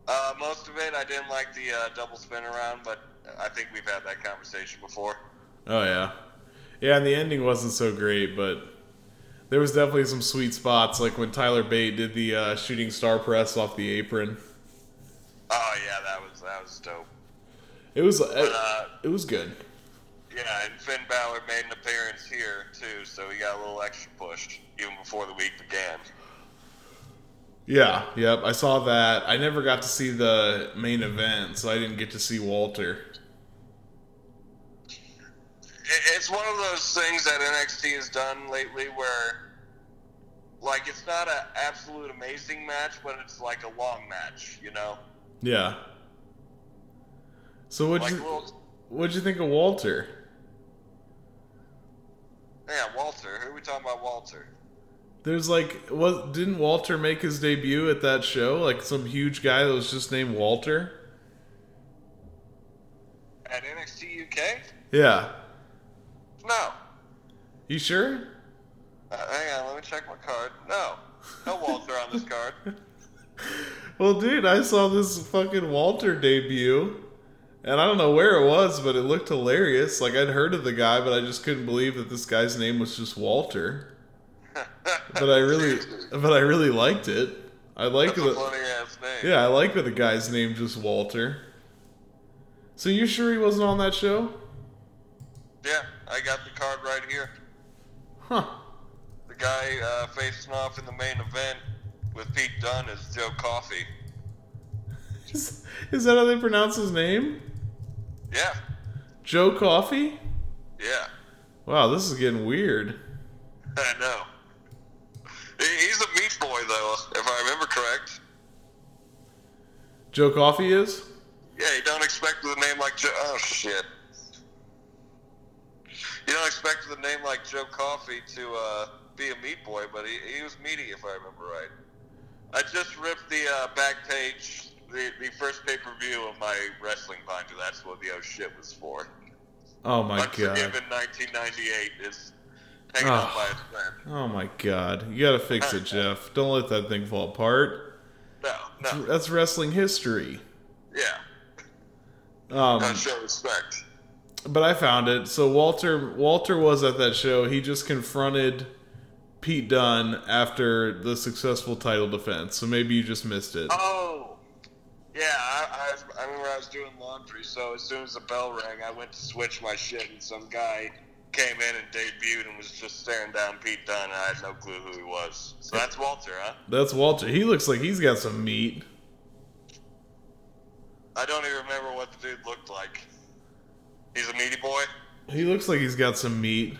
Uh, most of it, I didn't like the uh, double spin around, but I think we've had that conversation before. Oh yeah. Yeah, and the ending wasn't so great, but there was definitely some sweet spots like when Tyler Bate did the uh, shooting star press off the apron. Oh yeah, that was that was dope. It was But, it, uh, it was good. Yeah, and Finn Balor made an appearance here too, so he got a little extra push even before the week began. Yeah, yep, I saw that. I never got to see the main event, so I didn't get to see Walter. It- It's one of those things that NXT has done lately where, like, it's not an absolute amazing match, but it's like a long match, you know? Yeah. So what'd Like, you little, what'd you think of Walter? yeah, Walter. Who are we talking about, Walter? There's like what didn't Walter make his debut at that show? Like some huge guy that was just named Walter? At NXT UK? Yeah. No. You sure? Uh, hang on, let me check my card. No. No Walter on this card. Well, dude, I saw this fucking Walter debut, and I don't know where it was, but it looked hilarious. Like I'd heard of the guy, but I just couldn't believe that this guy's name was just Walter. But I really, but I really liked it. I like That's a the, funny ass name. yeah, I like that the guy's name just Walter. So you sure he wasn't on that show? Yeah, I got the card right here. Huh? The guy uh, facing off in the main event with Pete Dunne is Joe Coffey. Is, is that how they pronounce his name? Yeah, Joe Coffey? yeah, Wow, this is getting weird. I know. He's a meat boy, though, if I remember correct. Joe Coffey is? Yeah, you don't expect with a name like Joe. Oh shit. You don't expect a name like Joe Coffey to uh, be a meat boy, but he, he was meaty, if I remember right. I just ripped the uh, back page, the, the first pay per view of my wrestling binder. That's what the oh shit was for. Oh my god. Unforgiven 1998 is hanging Oh. by its friend. Oh my god. You gotta fix it, Jeff. Don't let that thing fall apart. No, no, That's wrestling history. yeah. Um, Gotta show respect. But I found it. So Walter Walter was at that show. He just confronted Pete Dunne after the successful title defense. So maybe you just missed it. Oh, yeah. I, I, I remember I was doing laundry, so as soon as the bell rang, I went to switch my shit, and some guy came in and debuted and was just staring down Pete Dunne, and I had no clue who he was. So that's Walter, huh? That's Walter. He looks like he's got some meat. I don't even remember what the dude looked like. He's a meaty boy. He looks like he's got some meat.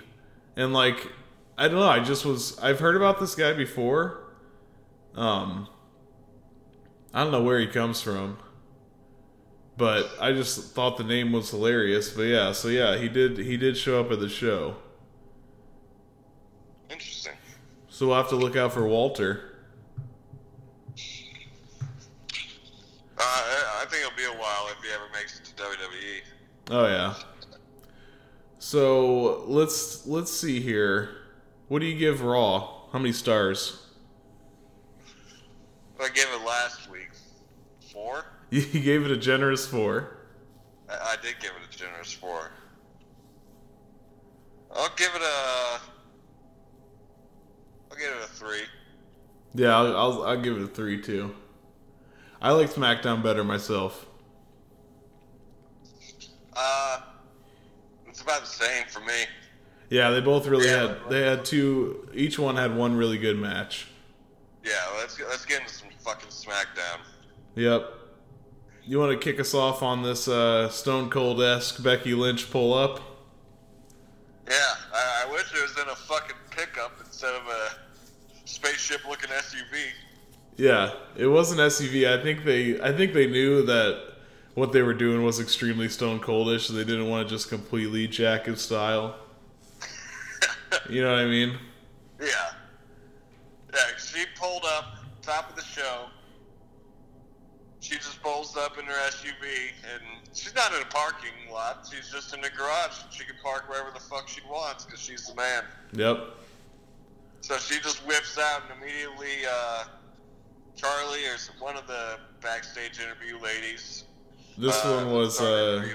And like I don't know, I just was I've heard about this guy before. Um I don't know where he comes from. But I just thought the name was hilarious. But yeah, so yeah, he did he did show up at the show. Interesting. So we'll have to look out for Walter. Uh, I I think it'll be a while if he ever makes it to WWE. Oh yeah. So let's let's see here. What do you give Raw? How many stars? I gave it last week four. You gave it a generous four. I, I did give it a generous four. I'll give it a. I'll give it a three. Yeah, I'll, I'll I'll give it a three too. I like SmackDown better myself. Uh, it's about the same for me. Yeah, they both really Yeah. had they had two. Each one had one really good match. Yeah, let's let's get into some fucking SmackDown. Yep. You want to kick us off on this uh, Stone Cold esque Becky Lynch pull up? Yeah, I, I wish it was in a fucking pickup instead of a spaceship-looking SUV. Yeah, it was an SUV. I think they I think they knew that what they were doing was extremely Stone Coldish, so they didn't want to just completely jack his style. you know what I mean? Yeah. Yeah, she pulled up, top of the show. She just pulls up in her SUV, and she's not in a parking lot. She's just in the garage. She can park wherever the fuck she wants because she's the man. Yep. So she just whips out and immediately, uh, Charlie or some- one of the backstage interview ladies. This uh, one was uh,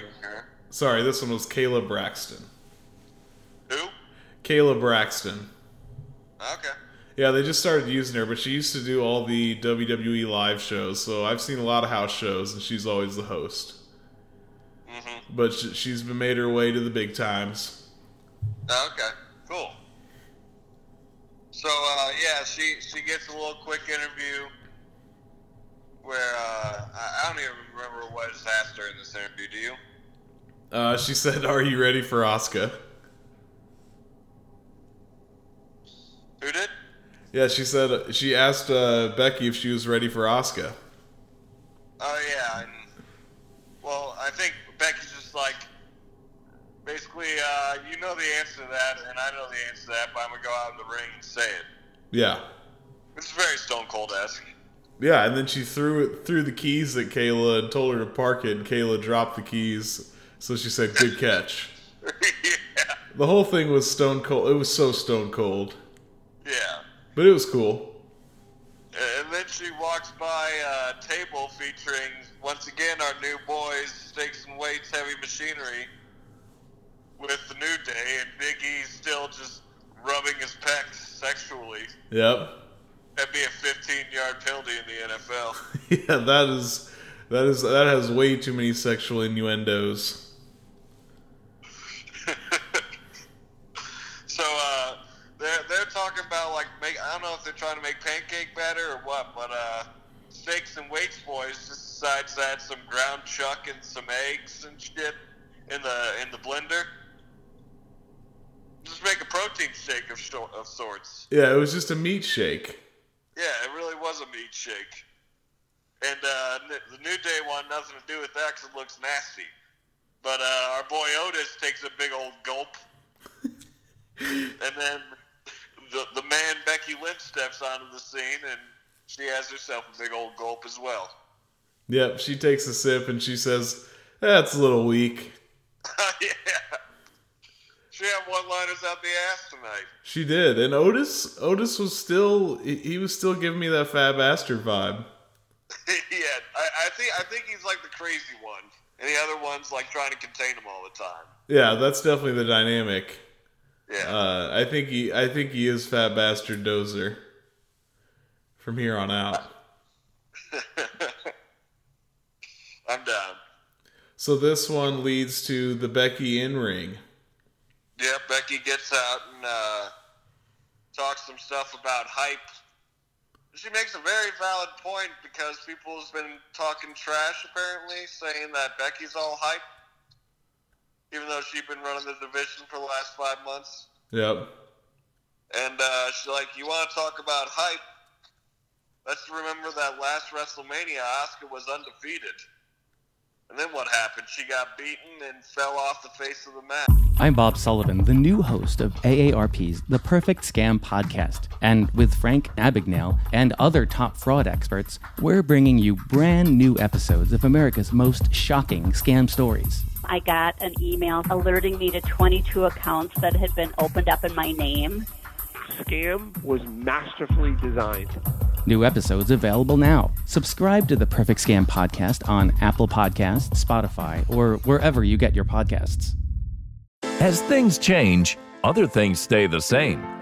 sorry. This one was Kayla Braxton. Who? Kayla Braxton. Okay. Yeah, they just started using her, but she used to do all the WWE live shows, so I've seen a lot of house shows, and she's always the host. Mm-hmm. But she's been made her way to the big times. Okay, cool. So uh, yeah, she she gets a little quick interview where uh, I, don't even remember what was asked her in this interview. Do you? Uh, she said, "Are you ready for Asuka?" Who did? Yeah, she said she asked uh, Becky if she was ready for Asuka. Oh yeah, and well, I think Becky's just like basically, uh, you know the answer to that, and I know the answer to that, but I'm gonna go out in the ring and say it. Yeah, It's very Stone Cold esque. Yeah, and then she threw it threw the keys at Kayla and told her to park it, and Kayla dropped the keys. So she said, "Good catch." yeah. The whole thing was stone cold. It was so stone cold, Yeah. but it was cool. And then she walks by a table featuring, once again, our new boys, Steaks and Weights Heavy Machinery, with the New Day, and Big E still just rubbing his pecs sexually. Yep. That'd be a 15 yard penalty in the NFL. Yeah, that is that is that has way too many sexual innuendos. So uh, they're they're talking about like make I don't know if they're trying to make pancake batter or what, but uh, Steaks and Weights boys just decides to add some ground chuck and some eggs and shit in the in the blender. Just make a protein shake of of sorts. Yeah, it was just a meat shake. Yeah, it really was a meat shake. And uh, the New Day wanted nothing to do with that because it looks nasty. But uh, our boy Otis takes a big old gulp. and then the, the man Becky Lynch steps onto the scene and she has herself a big old gulp as well. Yep, she takes a sip and she says, "That's a little weak." yeah. She had one liners out the ass tonight. She did, and Otis Otis was still he was still giving me that Fat Bastard vibe. yeah, I, I think I think he's like the crazy one. And the other one's like trying to contain him all the time. Yeah, that's definitely the dynamic. Yeah. Uh, I think he I think he is Fat Bastard Dozer from here on out. I'm down. So this one leads to the Becky in ring. Yeah, Becky gets out and uh, talks some stuff about hype. She makes a very valid point because people have been talking trash apparently, saying that Becky's all hype, even though she's been running the division for the last five months. Yep. And uh, she's like, "You want to talk about hype? Let's remember that last WrestleMania, Asuka was undefeated." And then what happened? She got beaten and fell off the face of the mat. I'm Bob Sullivan, the new host of AARP's The Perfect Scam podcast. And with Frank Abagnale and other top fraud experts, we're bringing you brand new episodes of America's most shocking scam stories. I got an email alerting me to 22 accounts that had been opened up in my name. Scam was masterfully designed. New episodes available now. Subscribe to the Perfect Scam podcast on Apple Podcasts, Spotify, or wherever you get your podcasts. As things change, other things stay the same,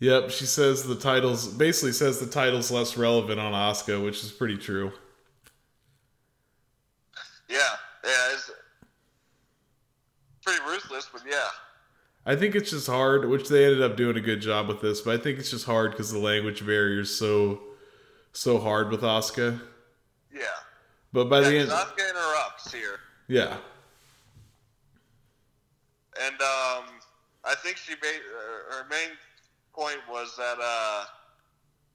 Yep, she says the titles basically says the title's less relevant on Asuka, which is pretty true. Yeah, yeah, it's pretty ruthless, but yeah. I think it's just hard, which they ended up doing a good job with this, but I think it's just hard because the language barrier is so so hard with Asuka. Yeah. But by yeah, the end, Asuka interrupts here, yeah, and um, I think she made uh, her main point was that uh,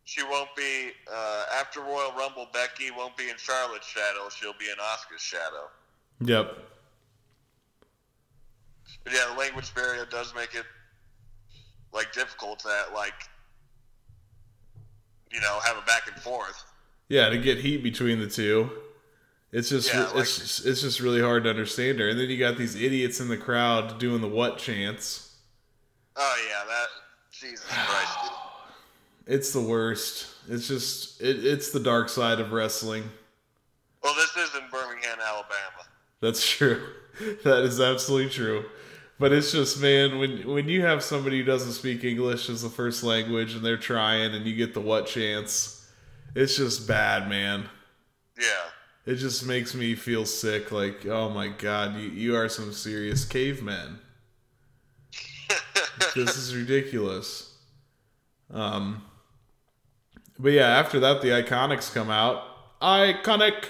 she won't be uh, after Royal Rumble. Becky won't be in Charlotte's shadow; she'll be in Asuka's shadow. yep, But yeah, the language barrier does make it like difficult to like you know have a back and forth. yeah, to get heat between the two. It's just Yeah, it's just, it's just really hard to understand her. And then you got these idiots in the crowd doing the what chants. Oh yeah, that Jesus Christ. dude. It's the worst. It's just it, it's the dark side of wrestling. Well, this is in Birmingham, Alabama. That's true. That is absolutely true. But it's just man, when when you have somebody who doesn't speak English as the first language and they're trying and you get the what chance, it's just bad, man. Yeah. It just makes me feel sick. Like, oh my god, you, you are some serious cavemen. This is ridiculous. Um, but yeah, after that, the Iconics come out. Iconic,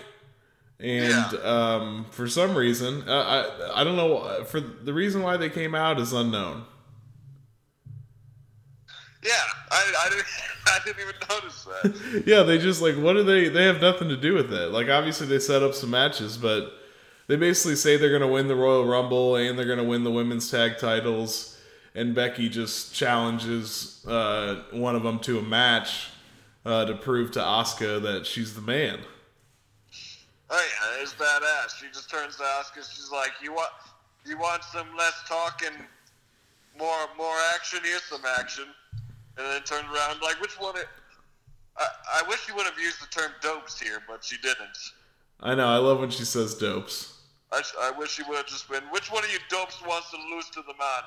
and um, for some reason, uh, I I don't know. For the reason why they came out is unknown. Yeah, I, I didn't I didn't even notice that. yeah, they just like what do they? They have nothing to do with it. Like obviously they set up some matches, but they basically say they're gonna win the Royal Rumble and they're gonna win the women's tag titles. And Becky just challenges uh, one of them to a match uh, to prove to Asuka that she's the man. Oh yeah, it's badass. She just turns to Asuka. She's like, "You want you want some less talk and more more action? Here's some action." And then turned around like, "Which one?" It, I, I wish she would have used the term "dopes" here, but she didn't. I know. I love when she says dopes. I, I wish she would have just been, "Which one of you dopes wants to lose to the man?"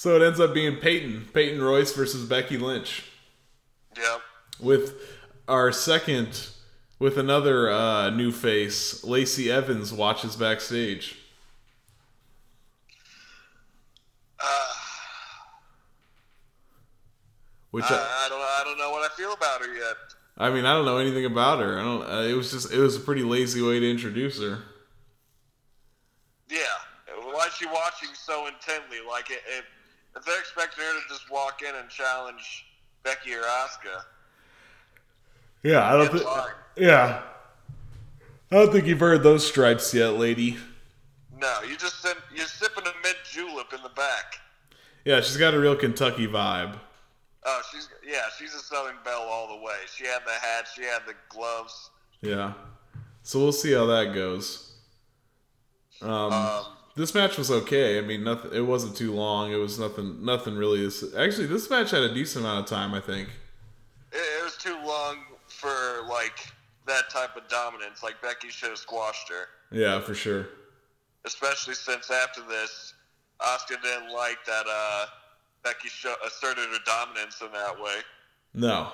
So it ends up being Peyton, Peyton Royce versus Becky Lynch. Yep. With our second, with another uh, new face, Lacey Evans watches backstage. Uh, Which I, I, I don't I don't know what I feel about her yet. I mean, I don't know anything about her. I don't. Uh, it was just it was a pretty lazy way to introduce her. Watching so intently? Like, it, it, if they're expecting her to just walk in and challenge Becky or Asuka, Yeah, I don't think. Yeah, I don't think you've heard those stripes yet, lady. No, you just sip, you're sipping a mint julep in the back. Yeah, she's got a real Kentucky vibe. Oh, she's yeah, she's a Southern Belle all the way. She had the hat, she had the gloves. Yeah, so we'll see how that goes. Um, this match was okay. I mean, nothing. It wasn't too long. It was nothing. Nothing really. This, actually, this match had a decent amount of time. I think. It, it was too long for like that type of dominance. Like Becky should have squashed her, Yeah, for sure. especially since after this, Asuka didn't like that uh, Becky asserted her dominance in that way. No.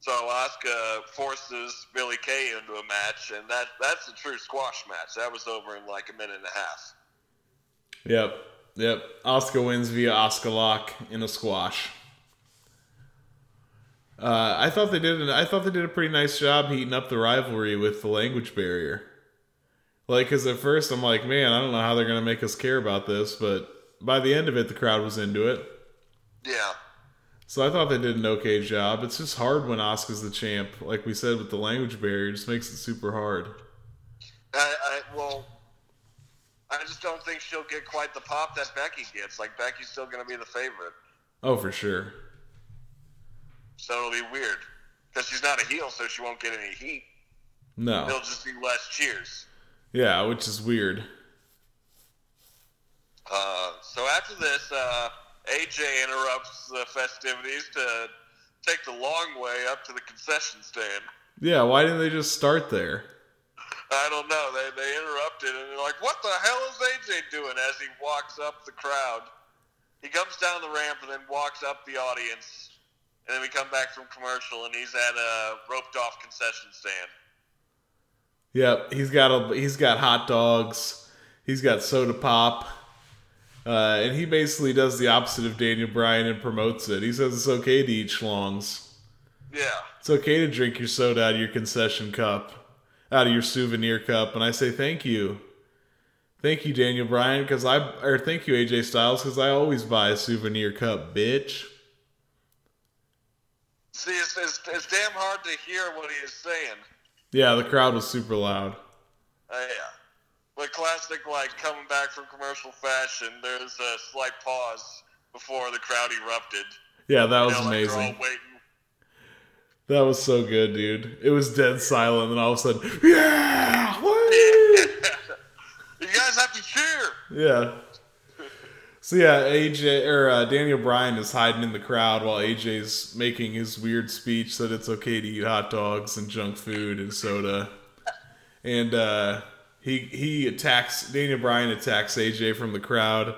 So Asuka forces Billie Kay into a match, and that that's a true squash match. That was over in like a minute and a half. Yep. Yep. Asuka wins via Asuka lock in a squash. Uh, I thought they did. An, I thought they did a pretty nice job heating up the rivalry with the language barrier. Like, because at first I'm like, man, I don't know how they're gonna make us care about this, but by the end of it, the crowd was into it. Yeah. So I thought they did an okay job. It's just hard when Asuka's the champ, like we said with the language barrier. It just makes it super hard. I, I well, I just don't think she'll get quite the pop that Becky gets. Like Becky's still going to be the favorite, Oh, for sure. so it'll be weird because she's not a heel, so she won't get any heat. No. There'll just be less cheers. Yeah, which is weird. Uh, so after this, uh, AJ interrupts the festivities to take the long way up to the concession stand. Yeah, why didn't they just start there? I don't know. They they they're like, "What the hell is AJ doing?" As he walks up the crowd, he comes down the ramp and then walks up the audience, and then we come back from commercial and he's at a roped off concession stand. Yep, he's got a he's got hot dogs, he's got soda pop, uh, and he basically does the opposite of Daniel Bryan and promotes it. He says it's okay to eat schlongs. Yeah, It's okay to drink your soda out of your concession cup, out of your souvenir cup, and I say thank you, thank you Daniel Bryan, because I or thank you AJ Styles, because I always buy a souvenir cup, bitch. see, it's, it's, it's damn hard to hear what he is saying. Yeah, the crowd was super loud. Uh, yeah. But classic, like coming back from commercial fashion, there's a slight pause before the crowd erupted. Yeah, that You was know, like amazing. waiting. That was so good, dude. It was dead silent, and all of a sudden, yeah, woo! You guys have to cheer. yeah. So yeah, AJ or uh, Daniel Bryan is hiding in the crowd while AJ's making his weird speech that it's okay to eat hot dogs and junk food and soda, and uh, he he attacks Daniel Bryan attacks AJ from the crowd,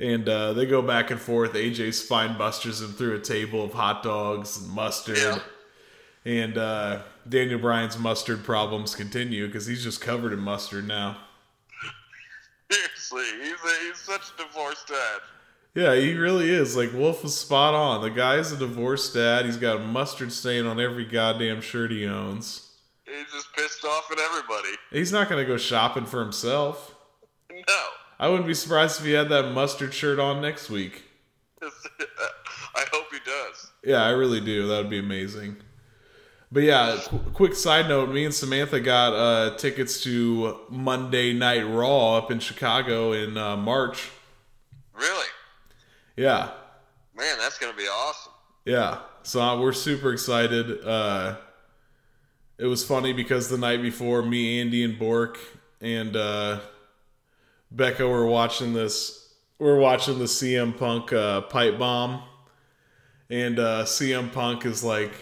and uh, they go back and forth. AJ spine busters him through a table of hot dogs and mustard. And uh, Daniel Bryan's mustard problems continue because he's just covered in mustard now. Seriously, he's, a, he's such a divorced dad. Yeah, he really is. Like Wolf is spot on. The guy's a divorced dad. He's got a mustard stain on every goddamn shirt he owns. He's just pissed off at everybody. He's not gonna go shopping for himself. No. I wouldn't be surprised if he had that mustard shirt on next week. I hope he does. Yeah, I really do. That would be amazing. But yeah, qu- quick side note: me and Samantha got uh, tickets to Monday Night Raw up in Chicago in uh, March. Really? Yeah, Man, that's gonna be awesome. yeah. So uh, we're super excited. Uh, it was funny because the night before, me, Andy, and Bork and uh, Becca were watching this. We're watching the CM Punk uh, pipe bomb, and uh, CM Punk is like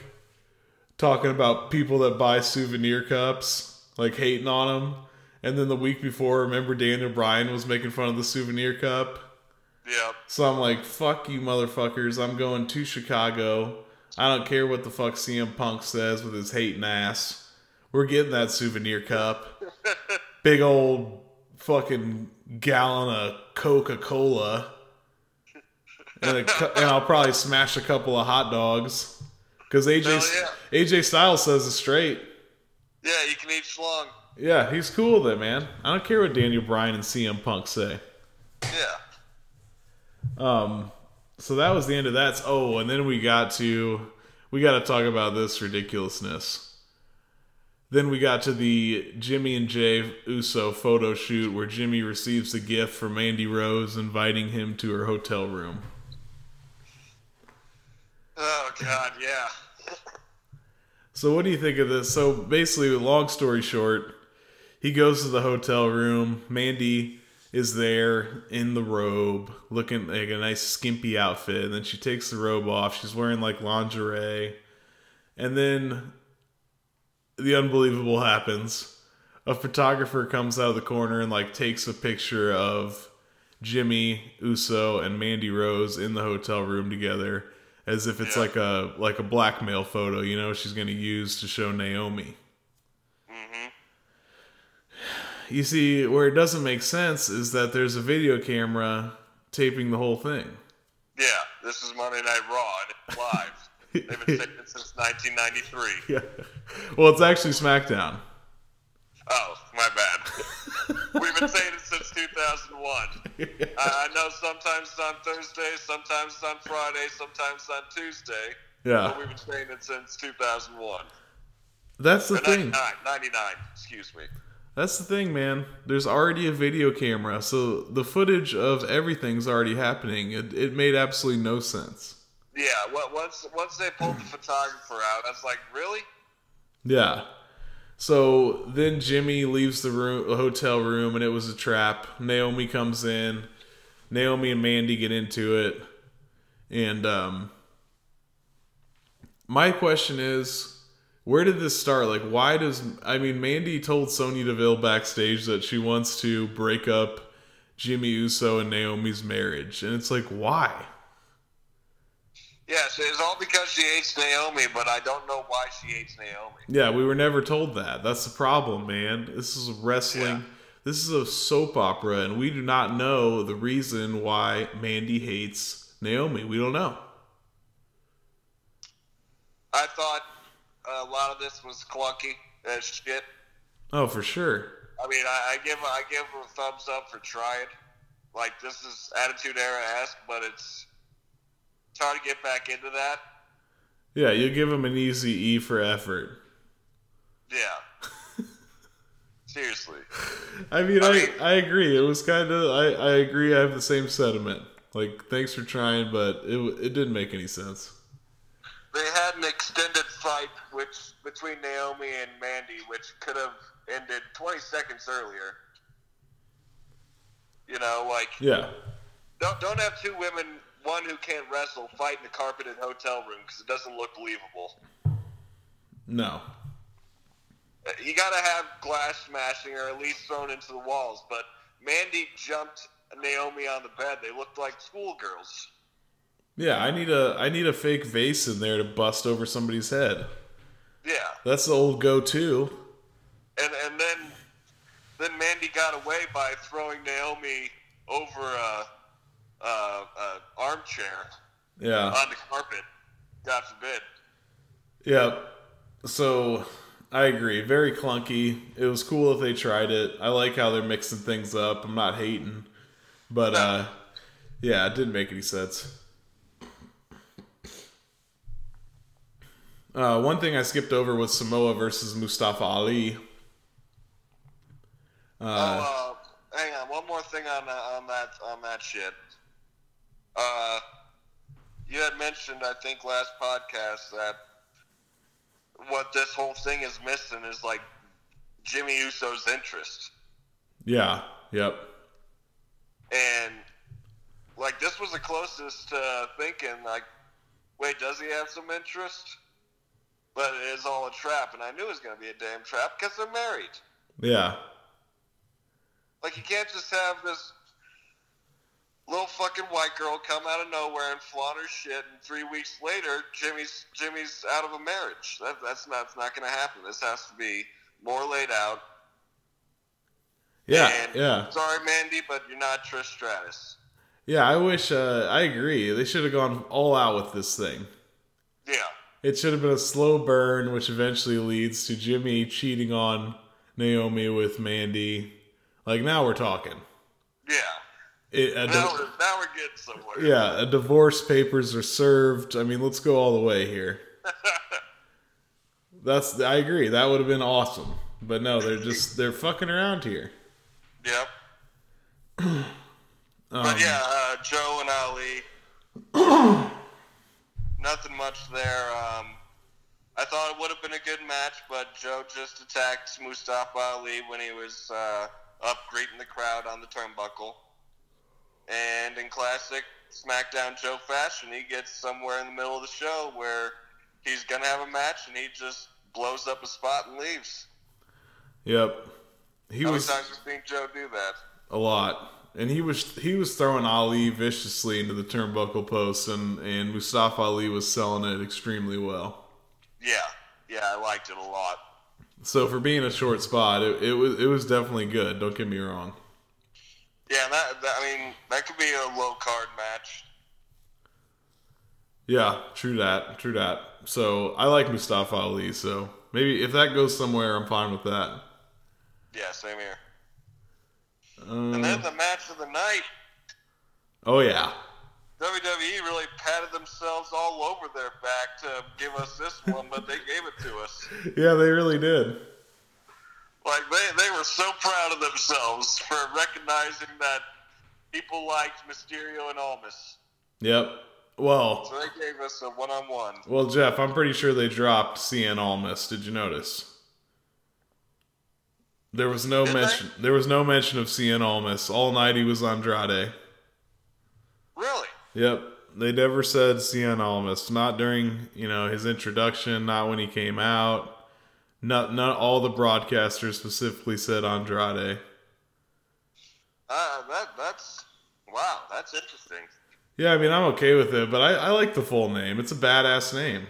talking about people that buy souvenir cups, like hating on them. And then the week before, remember Daniel Bryan was making fun of the souvenir cup. Yep. So I'm like, fuck you, motherfuckers. I'm going to Chicago. I don't care what the fuck CM Punk says with his hating ass. We're getting that souvenir cup. Big old fucking gallon of Coca Cola. And, cu- and I'll probably smash a couple of hot dogs. Because AJ, Hell AJ Styles says it's straight. Yeah, you can eat schlong. Yeah, he's cool with it, man. I don't care what Daniel Bryan and CM Punk say. Yeah. Um, so that was the end of that. Oh, and then we got to we got to talk about this ridiculousness. Then we got to the Jimmy and Jey Uso photo shoot where Jimmy receives a gift from Mandy Rose inviting him to her hotel room. Oh God, yeah. So what do you think of this? So basically, long story short, he goes to the hotel room. Mandy is there in the robe, looking like a nice skimpy outfit, and then she takes the robe off. She's wearing like lingerie, and then the unbelievable happens. A photographer comes out of the corner and like takes a picture of Jimmy Uso and Mandy Rose in the hotel room together as if it's like a like a blackmail photo, you know, she's going to use to show Naomi. Mm-hmm. You see, where it doesn't make sense is that there's a video camera taping the whole thing. Yeah, this is Monday Night Raw and it's live. They've been saying it since 1993. Yeah. Well, it's actually SmackDown. Oh, my bad. We've been saying 2001. I, I know sometimes it's on Thursday, sometimes it's on Friday, sometimes it's on Tuesday. Yeah. But we've been saying it since 2001. That's the Or thing. 99, 99, excuse me. That's the thing, man. There's already a video camera, so the footage of everything's already happening. It, it made absolutely no sense. Yeah, well, once once they pulled the photographer out, I was like, really? Yeah. So then Jimmy leaves the room, the hotel room, and it was a trap. Naomi comes in. Naomi and Mandy get into it, and um, my question is, where did this start? Like, why does I mean Mandy told Sonya Deville backstage that she wants to break up Jimmy Uso and Naomi's marriage, and it's like, why? Yes, it's all because she hates Naomi, but I don't know why she hates Naomi. Yeah, we were never told that. That's the problem, man. This is wrestling. This is a soap opera, and we do not know the reason why Mandy hates Naomi. We don't know. I thought a lot of this was clunky as shit. Oh, for sure. I mean, I, I give I give her a thumbs up for trying. Like this is Attitude Era esque, but it's it's hard to get back into that. Yeah, you give him an easy E for effort. Yeah. Seriously. I mean, I, I agree. It was kind of I, I agree. I have the same sentiment. Like, thanks for trying, but it it didn't make any sense. They had an extended fight which between Naomi and Mandy, which could have ended 20 seconds earlier. You know, like Yeah, don't don't have two women, one who can't wrestle, fight in a carpeted hotel room because it doesn't look believable. no, You got to have glass smashing or at least thrown into the walls. But Mandy jumped Naomi on the bed. They looked like schoolgirls. yeah. I need a I need a fake vase in there to bust over somebody's head. Yeah, That's the old go-to. and and then then Mandy got away by throwing Naomi over a, a, a armchair Yeah. on the carpet. God forbid. Yeah. So I agree. Very clunky. It was cool if they tried it. I like how they're mixing things up. I'm not hating. But uh, yeah, it didn't make any sense. Uh, one thing I skipped over was Samoa versus Mustafa Ali. Uh, oh, uh, hang on. One more thing on uh, on that on that shit. Uh, you had mentioned, I think, last podcast that what this whole thing is missing is like Jimmy Uso's interest. Yeah. Yep. And like this was the closest to thinking like, wait, does he have some interest? But it is all a trap, and I knew it was going to be a damn trap because they're married. Yeah. Like you can't just have this little fucking white girl come out of nowhere and flaunt her shit, and three weeks later, Jimmy's Jimmy's out of a marriage. That, that's not that's not going to happen. This has to be more laid out. Yeah. And yeah. Sorry, Mandy, but you're not Trish Stratus. Yeah. I wish. Uh, I agree. They should have gone all out with this thing. Yeah. It should have been a slow burn, which eventually leads to Jimmy cheating on Naomi with Mandy. Like now we're talking. Yeah. It, Now di- we're now we're getting somewhere. yeah, a divorce papers are served. I mean, let's go all the way here. That's I agree. That would have been awesome. But no, they're just they're fucking around here. Yep. Um, but yeah, uh, Joe and Ali. nothing much there. Um, I thought it would have been a good match, but Joe just attacked Mustafa Ali when he was uh, up greeting the crowd on the turnbuckle. And in classic SmackDown Joe fashion, he gets somewhere in the middle of the show where he's gonna have a match, and he just blows up a spot and leaves. Yep. He How was many times have seen Joe do that? a lot. And he was he was throwing Ali viciously into the turnbuckle post and, and Mustafa Ali was selling it extremely well. Yeah, yeah, I liked it a lot. So for being a short spot, it, it was it was definitely good, don't get me wrong. Yeah, that, that I mean that could be a low card match. Yeah, true that. True that. So I like Mustafa Ali, so maybe if that goes somewhere I'm fine with that. Yeah, same here. Um, And then the match of the night, oh yeah. WWE really patted themselves all over their back to give us this one, but they gave it to us. Yeah, they really did. Like they, they were so proud of themselves for recognizing that people liked Mysterio and Almas. Yep. Well, So they gave us a one on one. well, Jeff, I'm pretty sure they dropped Cien Almas. Did you notice? There was no Did they? mention. There was no mention of Cien Almas. All night he was Andrade. Really? Yep. They never said Cien Almas. Not during you know his introduction. Not when he came out. Not not all the broadcasters specifically said Andrade. Uh, that that's wow, that's interesting. Yeah, I mean I'm okay with it, but I, I like the full name. It's a badass name.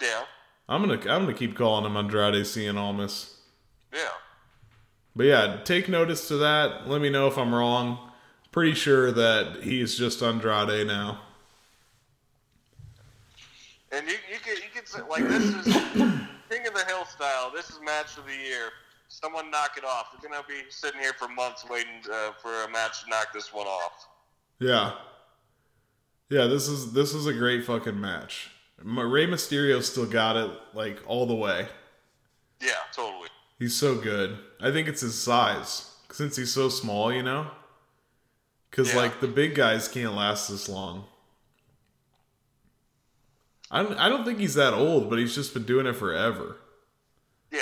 Yeah, I'm gonna I'm gonna keep calling him Andrade Cien Almas. yeah. But yeah, take notice to that. Let me know if I'm wrong. Pretty sure that he's just Andrade now. And you you could you could say like this is King of the Hill style. This is match of the year. Someone knock it off. They're gonna be sitting here for months waiting uh, for a match to knock this one off. Yeah. Yeah, this is this is a great fucking match. Rey Mysterio still got it like all the way. Yeah, totally. He's so good. I think it's his size since he's so small, you know. Because Yeah. like the big guys can't last this long. I don't, I don't think he's that old, but he's just been doing it forever. Yeah.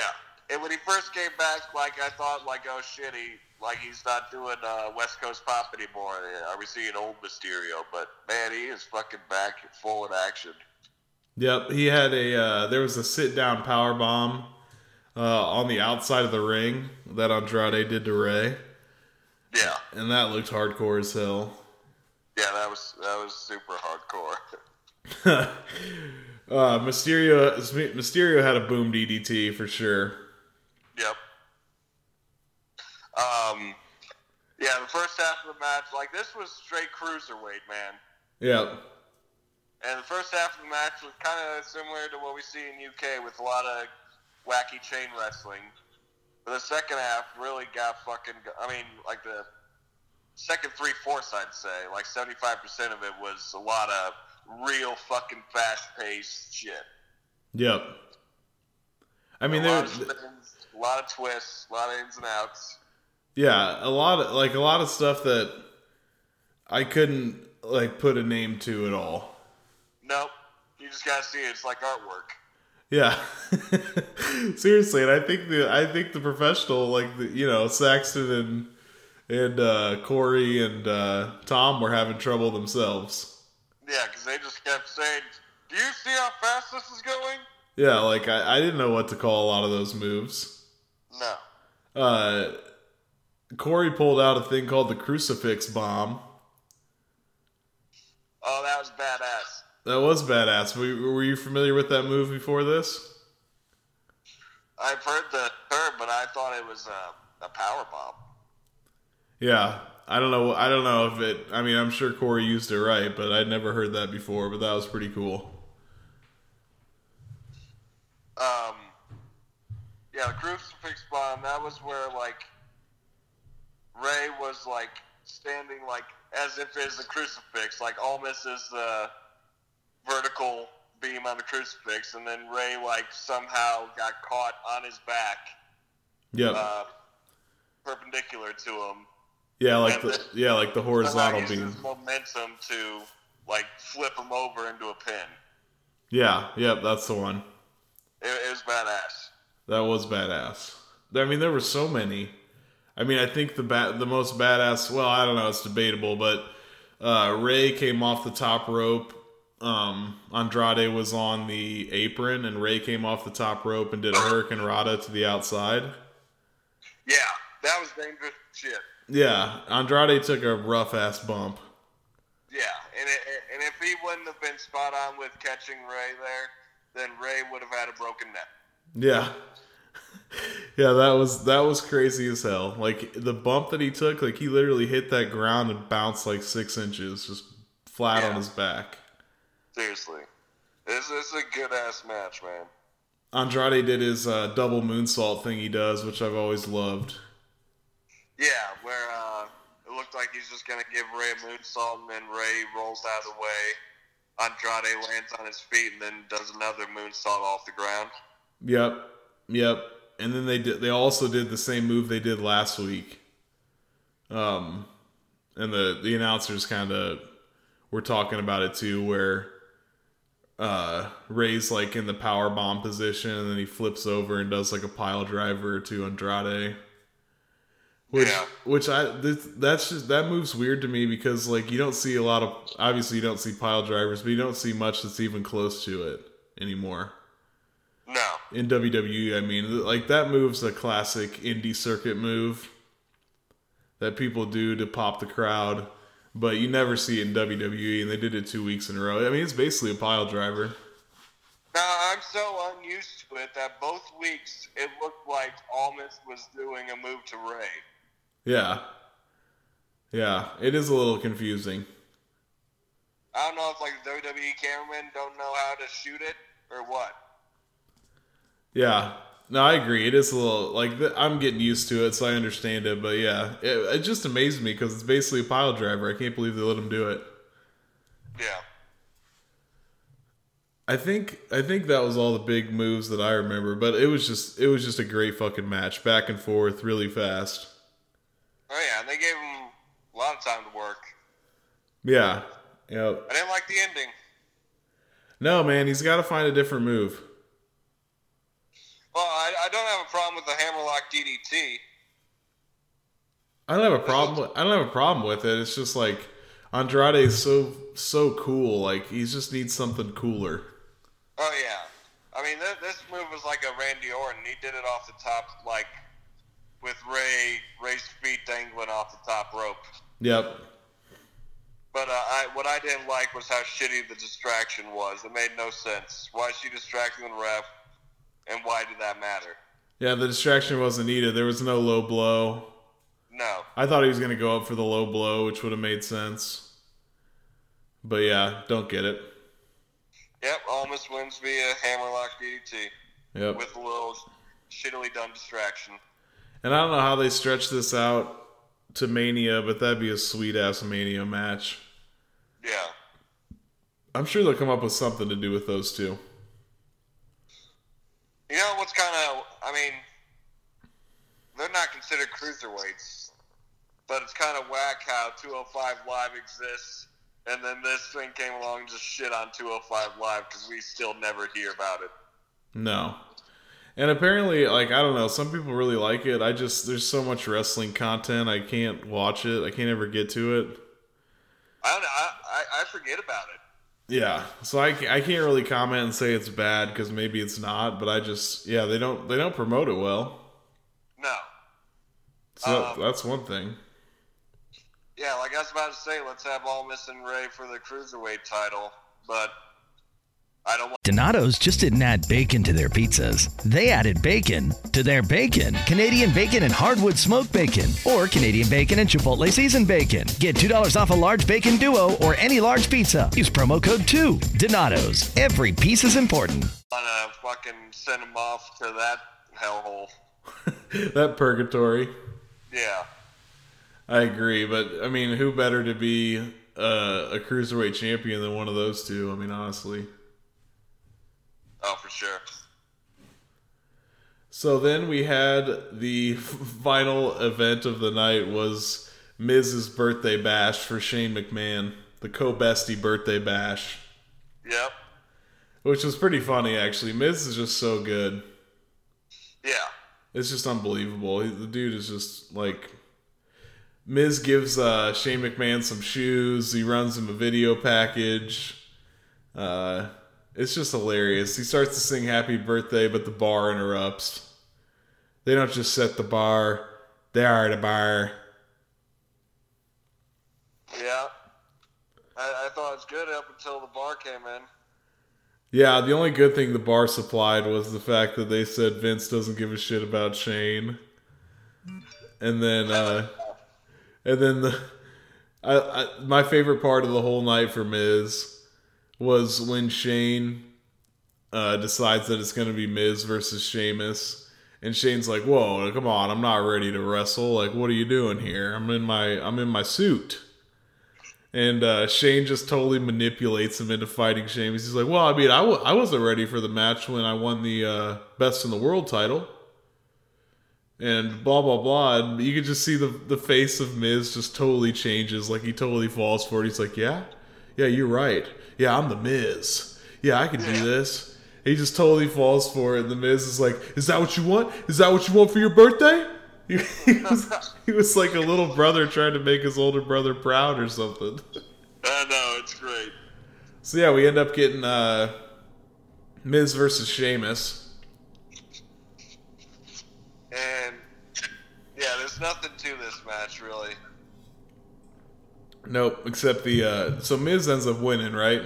And when he first came back, like I thought, like oh shit, he like he's not doing uh, West Coast pop anymore. Are we seeing old Mysterio? But man, he is fucking back full in action. Yep, he had a uh, there was a sit down power bomb uh, on the outside of the ring that Andrade did to Rey, Yeah. and that looked hardcore as hell. Yeah, that was that was super hardcore. uh, Mysterio Mysterio had a boom DDT for sure. Yep. Um, yeah, the first half of the match, like this was straight cruiserweight, man. Yep. And the first half of the match was kind of similar to what we see in UK with a lot of wacky chain wrestling. But the second half really got fucking. I mean, like the second three fourths, I'd say. Like 75% of it was a lot of real fucking fast paced shit. Yep. I mean, a lot, there, of spins, a lot of twists, a lot of ins and outs. yeah, a lot of like a lot of stuff that I couldn't like put a name to at all. Nope. You just gotta see it. It's like artwork. Yeah, seriously, and I think the I think the professional like the you know Saxton and and uh, Corey and uh, Tom were having trouble themselves. Yeah, because they just kept saying, "Do you see how fast this is going?" Yeah, like I, I didn't know what to call a lot of those moves. No. Uh, Corey pulled out a thing called the crucifix bomb. Oh, that was badass. That was badass. Were, were you familiar with that move before this? I've heard the term, but I thought it was a, a power bomb. Yeah, I don't know. I don't know if it. I mean, I'm sure Corey used it right, but I'd never heard that before. But that was pretty cool. Um, yeah, the crucifix bomb. That was where like Rey was like standing like as if it's a crucifix. Like Almas is the vertical beam on the crucifix, and then Rey like somehow got caught on his back, Yeah. uh, perpendicular to him. Yeah, like the yeah, like the horizontal beam. momentum to like flip him over into a pin. Yeah, yep, that's the one. It, it was badass. That was badass. I mean, there were so many. I mean, I think the ba- the most badass. Well, I don't know. It's debatable, but uh, Rey came off the top rope. Um, Andrade was on the apron, and Rey came off the top rope and did a hurricanrana to the outside. Yeah, that was dangerous shit. Yeah, Andrade took a rough ass bump. Yeah, and it, and if he wouldn't have been spot on with catching Rey there, then Rey would have had a broken neck. Yeah. Yeah, that was that was crazy as hell. Like the bump that he took, like he literally hit that ground and bounced like six inches, just flat on his back. Seriously, this, this is a good ass match, man. Andrade did his uh, double moonsault thing he does, which I've always loved. Yeah, where uh, it looked like he's just gonna give Rey a moonsault, and then Rey rolls out of the way. Andrade lands on his feet, and then does another moonsault off the ground. Yep, yep. And then they did. They also did the same move they did last week. Um, and the the announcers kind of were talking about it too, where uh Rey's like in the power bomb position, and then he flips over and does like a pile driver to Andrade. Which, Yeah. which I this, that's just that move's weird to me because like you don't see a lot of obviously you don't see pile drivers, but you don't see much that's even close to it anymore No, in WWE. I mean, like that move's a classic indie circuit move that people do to pop the crowd, but you never see it in WWE, and they did it two weeks in a row. I mean, it's basically a pile driver. now I'm so unused to it that both weeks it looked like Almas was doing a move to Rey. Yeah, yeah, it is a little confusing. I don't know if like the WWE cameramen don't know how to shoot it or what. Yeah, no, I agree. It is a little like I'm getting used to it, so I understand it. But yeah, it, it just amazed me because it's basically a pile driver. I can't believe they let him do it. Yeah. I think I think that was all the big moves that I remember, but it was just it was just a great fucking match, back and forth, really fast. Oh yeah, and they gave him a lot of time to work. Yeah, yep. I didn't like the ending. No, man, he's got to find a different move. Well, I, I don't have a problem with the hammerlock DDT. I don't have a problem. With, I don't have a problem with it. It's just like Andrade is so so cool. Like he just needs something cooler. Oh yeah, I mean this, this move was like a Randy Orton. He did it off the top, like with Rey Rey's feet dangling off the top rope. Yep. But uh, I, what I didn't like was how shitty the distraction was. It made no sense. Why is she distracting the ref, and why did that matter? Yeah, the distraction wasn't needed. There was no low blow. No. I thought he was gonna go up for the low blow, which would have made sense. But yeah, don't get it. Yep, Almas wins via hammerlock DDT Yep. with a little shittily done distraction. And I don't know how they stretch this out to Mania, but that'd be a sweet ass Mania match. Yeah. I'm sure they'll come up with something to do with those two. You know what's kind of? I mean, they're not considered cruiserweights, but it's kind of whack how 205 Live exists, and then this thing came along and just shit on 205 Live because we still never hear about it. No. And apparently, like I don't know, some people really like it. I just there's so much wrestling content, I can't watch it. I can't ever get to it. I don't know. I, I, forget about it. Yeah, so I, I can't really comment and say it's bad because maybe it's not, but I just yeah they don't they don't promote it well. No. So Um, that's one thing. Yeah, like I was about to say, let's have Almas and Rey for the cruiserweight title, but I don't want. Donato's just didn't add bacon to their pizzas. They added bacon to their bacon. Canadian bacon and hardwood smoked bacon, or Canadian bacon and Chipotle seasoned bacon. Get $2 off a large bacon duo or any large pizza. Use promo code 2. Donato's. Every piece is important. Want to fucking send them off to that hellhole. that purgatory. Yeah. I agree, but I mean, who better to be uh, a cruiserweight champion than one of those two? I mean, honestly. Oh, for sure. So then we had the final event of the night was Miz's birthday bash for Shane McMahon, the co-bestie birthday bash, Yep. which was pretty funny actually. Miz is just so good. Yeah. It's just unbelievable. The dude is just like Miz gives uh, Shane McMahon some shoes. He runs him a video package. Uh, it's just hilarious. He starts to sing "Happy Birthday," but the bar interrupts. They don't just set the bar; they are the bar. Yeah. I, I thought it was good up until the bar came in. Yeah, the only good thing the bar supplied was the fact that they said Vince doesn't give a shit about Shane. And then uh and then the I, I my favorite part of the whole night for Miz was when Shane uh decides that it's going to be Miz versus Sheamus and Shane's like, "Whoa, come on, I'm not ready to wrestle. Like what are you doing here? I'm in my I'm in my suit." And uh, Shane just totally manipulates him into fighting Sheamus. He's like, "Well, I mean, I w- I wasn't ready for the match when I won the uh, Best in the World title." And blah blah blah. And you could just see the the face of Miz just totally changes. Like he totally falls for it. He's like, "Yeah, yeah, you're right. Yeah, I'm the Miz. Yeah, I can do this." He just totally falls for it. And the Miz is like, "Is that what you want? Is that what you want for your birthday?" He, he was he was like a little brother trying to make his older brother proud or something. I know, it's great. So yeah, we end up getting uh, Miz versus Sheamus. And yeah, there's nothing to this. Nope, except the uh, so Miz ends up winning, right?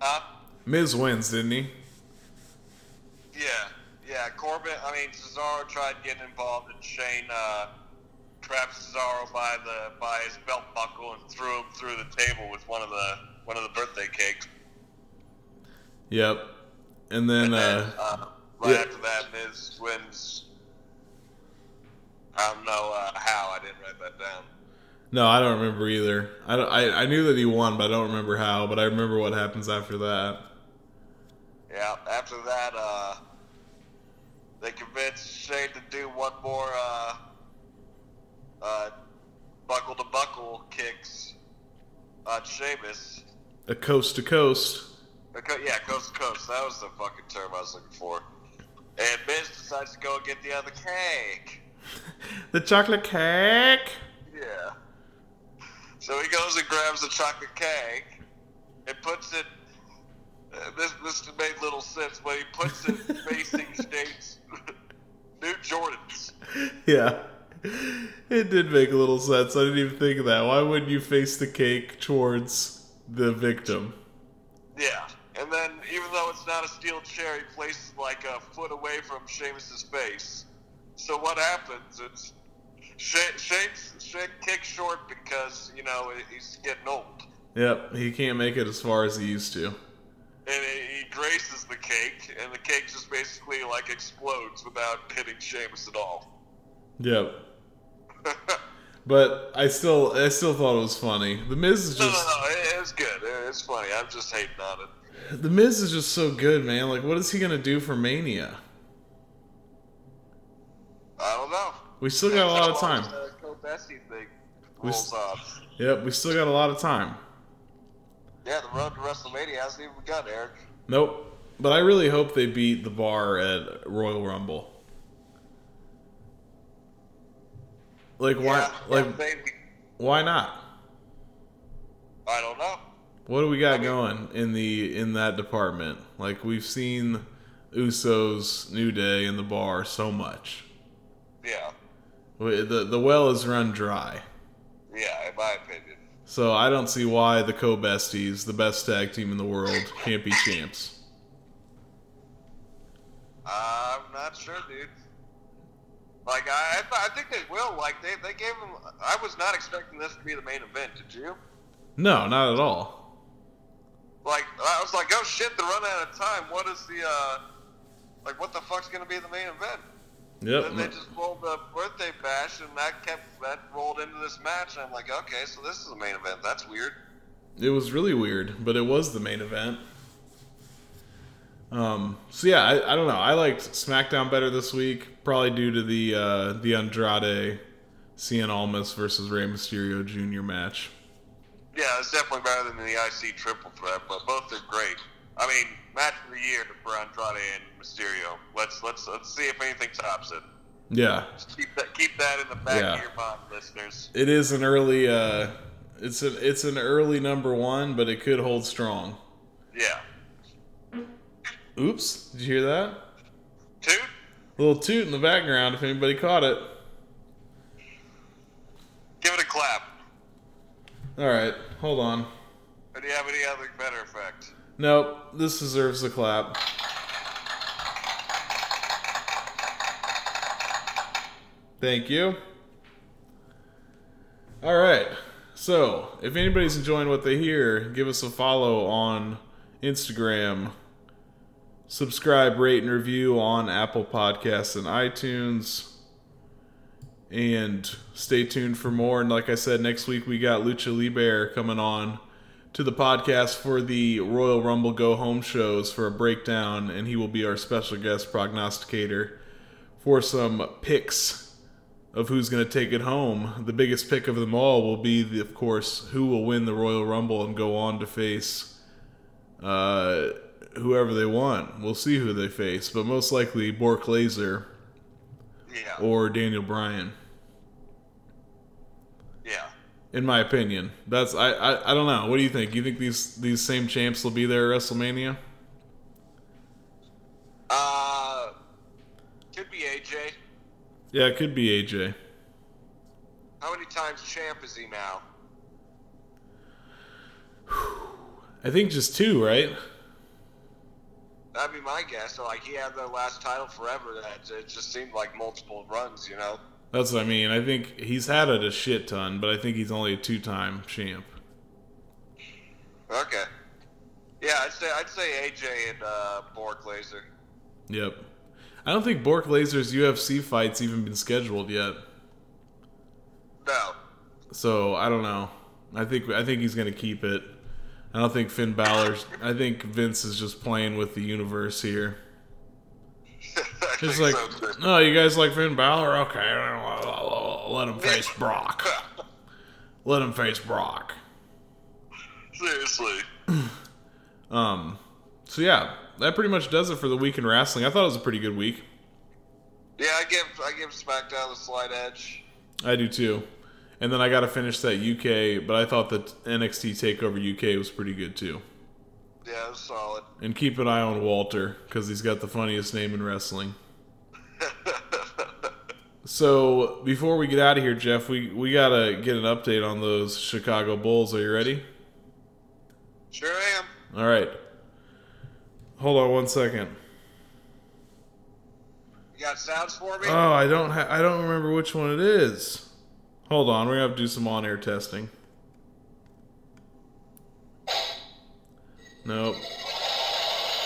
Huh? Miz wins, didn't he? Yeah, yeah. Corbin. I mean, Cesaro tried getting involved, and Shane uh, trapped Cesaro by the by his belt buckle and threw him through the table with one of the one of the birthday cakes. Yep. And then, uh, Uh, right yeah. after that, Miz wins. I don't know uh, how. I didn't write that down. No, I don't remember either. I, I I knew that he won, but I don't remember how. But I remember what happens after that. Yeah. After that, uh, they convinced Shane to do one more uh, uh, buckle to buckle kicks on Sheamus. A coast to coast. Co- Yeah, coast to coast. That was the fucking term I was looking for. And Miz decides to go and get the other cake. The chocolate cake. Yeah. So he goes and grabs the chocolate cake and puts it. Uh, this this made little sense, but he puts it facing Shane's new Jordans. Yeah. It did make a little sense. I didn't even think of that. Why wouldn't you face the cake towards the victim? Yeah. And then, even though it's not a steel chair, he places like a foot away from Sheamus's face. So what happens is Shane, Shane's, Shane kicks short because you know he's getting old. Yep, he can't make it as far as he used to. and he graces the cake, and the cake just basically like explodes without hitting Sheamus at all. Yep. But I still, I still thought it was funny. The Miz is just No, no, no. It, it's good. It- It's funny. I'm just hating on it. the Miz is just so good, man. Like, what is he gonna do for Mania? I don't know. We still got a lot of time. this, Co-Bestie thing We. Yep, we still got a lot of time. Yeah, the road to WrestleMania hasn't even begun, Eric. Nope. But I really hope they beat the bar at Royal Rumble. Like why? Yeah, like maybe. why not? I don't know. What do we got going in the in that department? Like we've seen Usos, New Day, and the bar so much. Yeah, The the well is run dry. yeah, in my opinion. So I don't see why the Co-Besties, the best tag team in the world, can't be champs. I'm not sure, dude. Like I, I, th- I think they will. Like they, they gave them. I was not expecting this to be the main event. Did you? No, not at all. Like I was like, oh shit, they're running out of time. What is the uh, like what the fuck's gonna be the main event? Then they just rolled the birthday bash, and that kept that rolled into this match. And I'm like, okay, so this is the main event. That's weird. It was really weird, but it was the main event. Um, so yeah, I, I don't know. I liked SmackDown better this week, probably due to the uh, the Andrade, Cien Almas versus Rey Mysterio Jr. match. Yeah, it's definitely better than the IC triple threat, but both are great. I mean, match of the year for Andrade and Mysterio. Let's let's let's see if anything tops it. Yeah, Just keep that keep that in the back Yeah. of your mind, listeners. it is an early. Uh, it's an it's an early number one, but it could hold strong. Yeah. Oops, did you hear that? Toot? A little toot in the background. If anybody caught it. Give it a clap. All right, hold on. Or do you have any other better effect? Nope, this deserves a clap. Thank you. All right. So, if anybody's enjoying what they hear, give us a follow on Instagram. Subscribe, rate, and review on Apple Podcasts and iTunes. And stay tuned for more. And like I said, next week we got Lucha Libre coming on to the podcast for the Royal Rumble Go Home shows for a breakdown, and he will be our special guest prognosticator for some picks of who's going to take it home. The biggest pick of them all will be, the, of course, who will win the Royal Rumble and go on to face uh, whoever they want. We'll see who they face, but most likely Bork Laser Yeah. or Daniel Bryan. In my opinion, that's I, I I don't know. What do you think? You think these these same champs will be there at WrestleMania? Uh could be AJ. Yeah, it could be AJ. How many times champ is he now? I think just two, right? That'd be my guess. So like he had the last title forever. That it just seemed like multiple runs, you know. That's what I mean. I think he's had it a shit ton, but I think he's only a two-time champ. Okay. Yeah, I'd say I'd say AJ and uh, Bork Laser. Yep. I don't think Bork Laser's UFC fight's even been scheduled yet. No. So I don't know. I think I think he's gonna keep it. I don't think Finn Balor's. I think Vince is just playing with the universe here. I Just like, so, no, you guys like Finn Balor? Okay, let him face Brock. Let him face Brock. Seriously. Um, so yeah, that pretty much does it for the week in wrestling. I thought it was a pretty good week. Yeah, I give I give SmackDown the slight edge. I do too. And then I got to finish that UK, but I thought that NXT Takeover UK was pretty good too. Yeah, it was solid. And keep an eye on Walter because he's got the funniest name in wrestling. so before we get out of here, Jeff, we we gotta get an update on those Chicago Bulls. Are you ready? Sure am. All right. Hold on one second. You got sounds for me? Oh, I don't. Ha- I don't remember which one it is. Hold on, we're gonna have to do some on-air testing.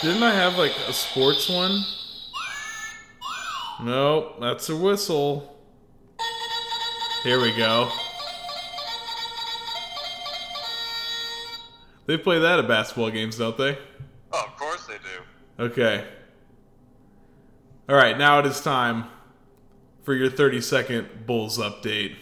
Didn't I have like a sports one? Nope, that's a whistle. Here we go. They play that at basketball games, don't they? Oh, of course they do. Okay. All right, now it is time for your 30 second Bulls update.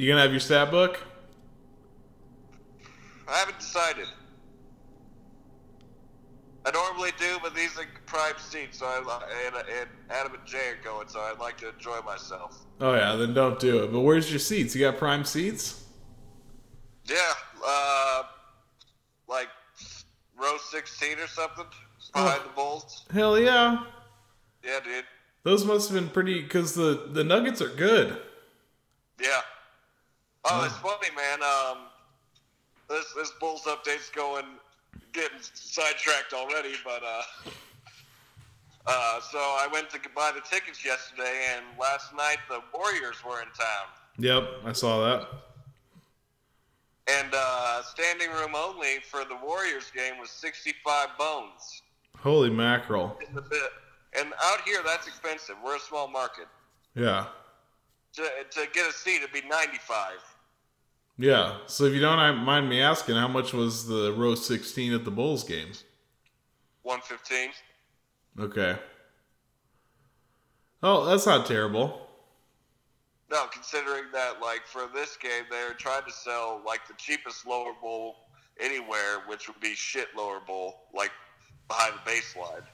You gonna have your stat book? I haven't decided. I normally do, but these are prime seats, so I and, and Adam and Jay are going, so I'd like to enjoy myself. Oh yeah, then don't do it. But where's your seats? You got prime seats? Yeah, uh, like row 16 or something behind the Bulls. Hell yeah. Yeah, dude. Those must have been pretty because the the Nuggets are good. Yeah. Oh, it's funny, man. Um, this this Bulls update's going getting sidetracked already, but uh, uh, so I went to buy the tickets yesterday, and last night the Warriors were in town, Yep, I saw that. and uh, standing room only for the Warriors game was sixty five bones Holy mackerel. in the bit. And out here, that's expensive. We're a small market. Yeah. To, to get a seat, it'd be ninety five. Yeah. So if you don't mind me asking, how much was the row 16 at the Bulls games? One fifteen. Okay. Oh, that's not terrible. No, considering that, like, for this game, they're trying to sell, like, the cheapest lower bowl anywhere, which would be shit lower bowl, like, behind the baseline.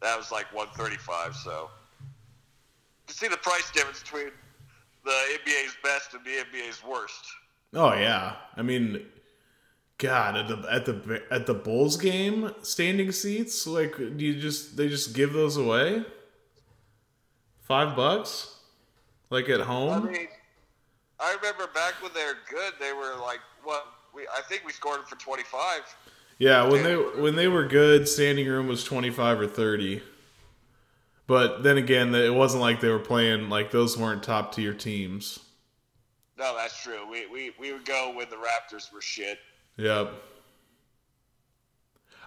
That was, like, 135 so. You see the price difference between the NBA's best and the NBA's worst. Oh yeah. I mean, God, at the at the at the Bulls game, standing seats, like do you just they just give those away? Five bucks, like at I home. mean, I remember back when they were good, they were, like, what? We, I think we scored them for 25 Yeah, when they when they were good, standing room was twenty five or thirty. But then again, it wasn't like they were playing like those weren't top tier teams. No, that's true. We, we, we would go when the Raptors were shit. Yep.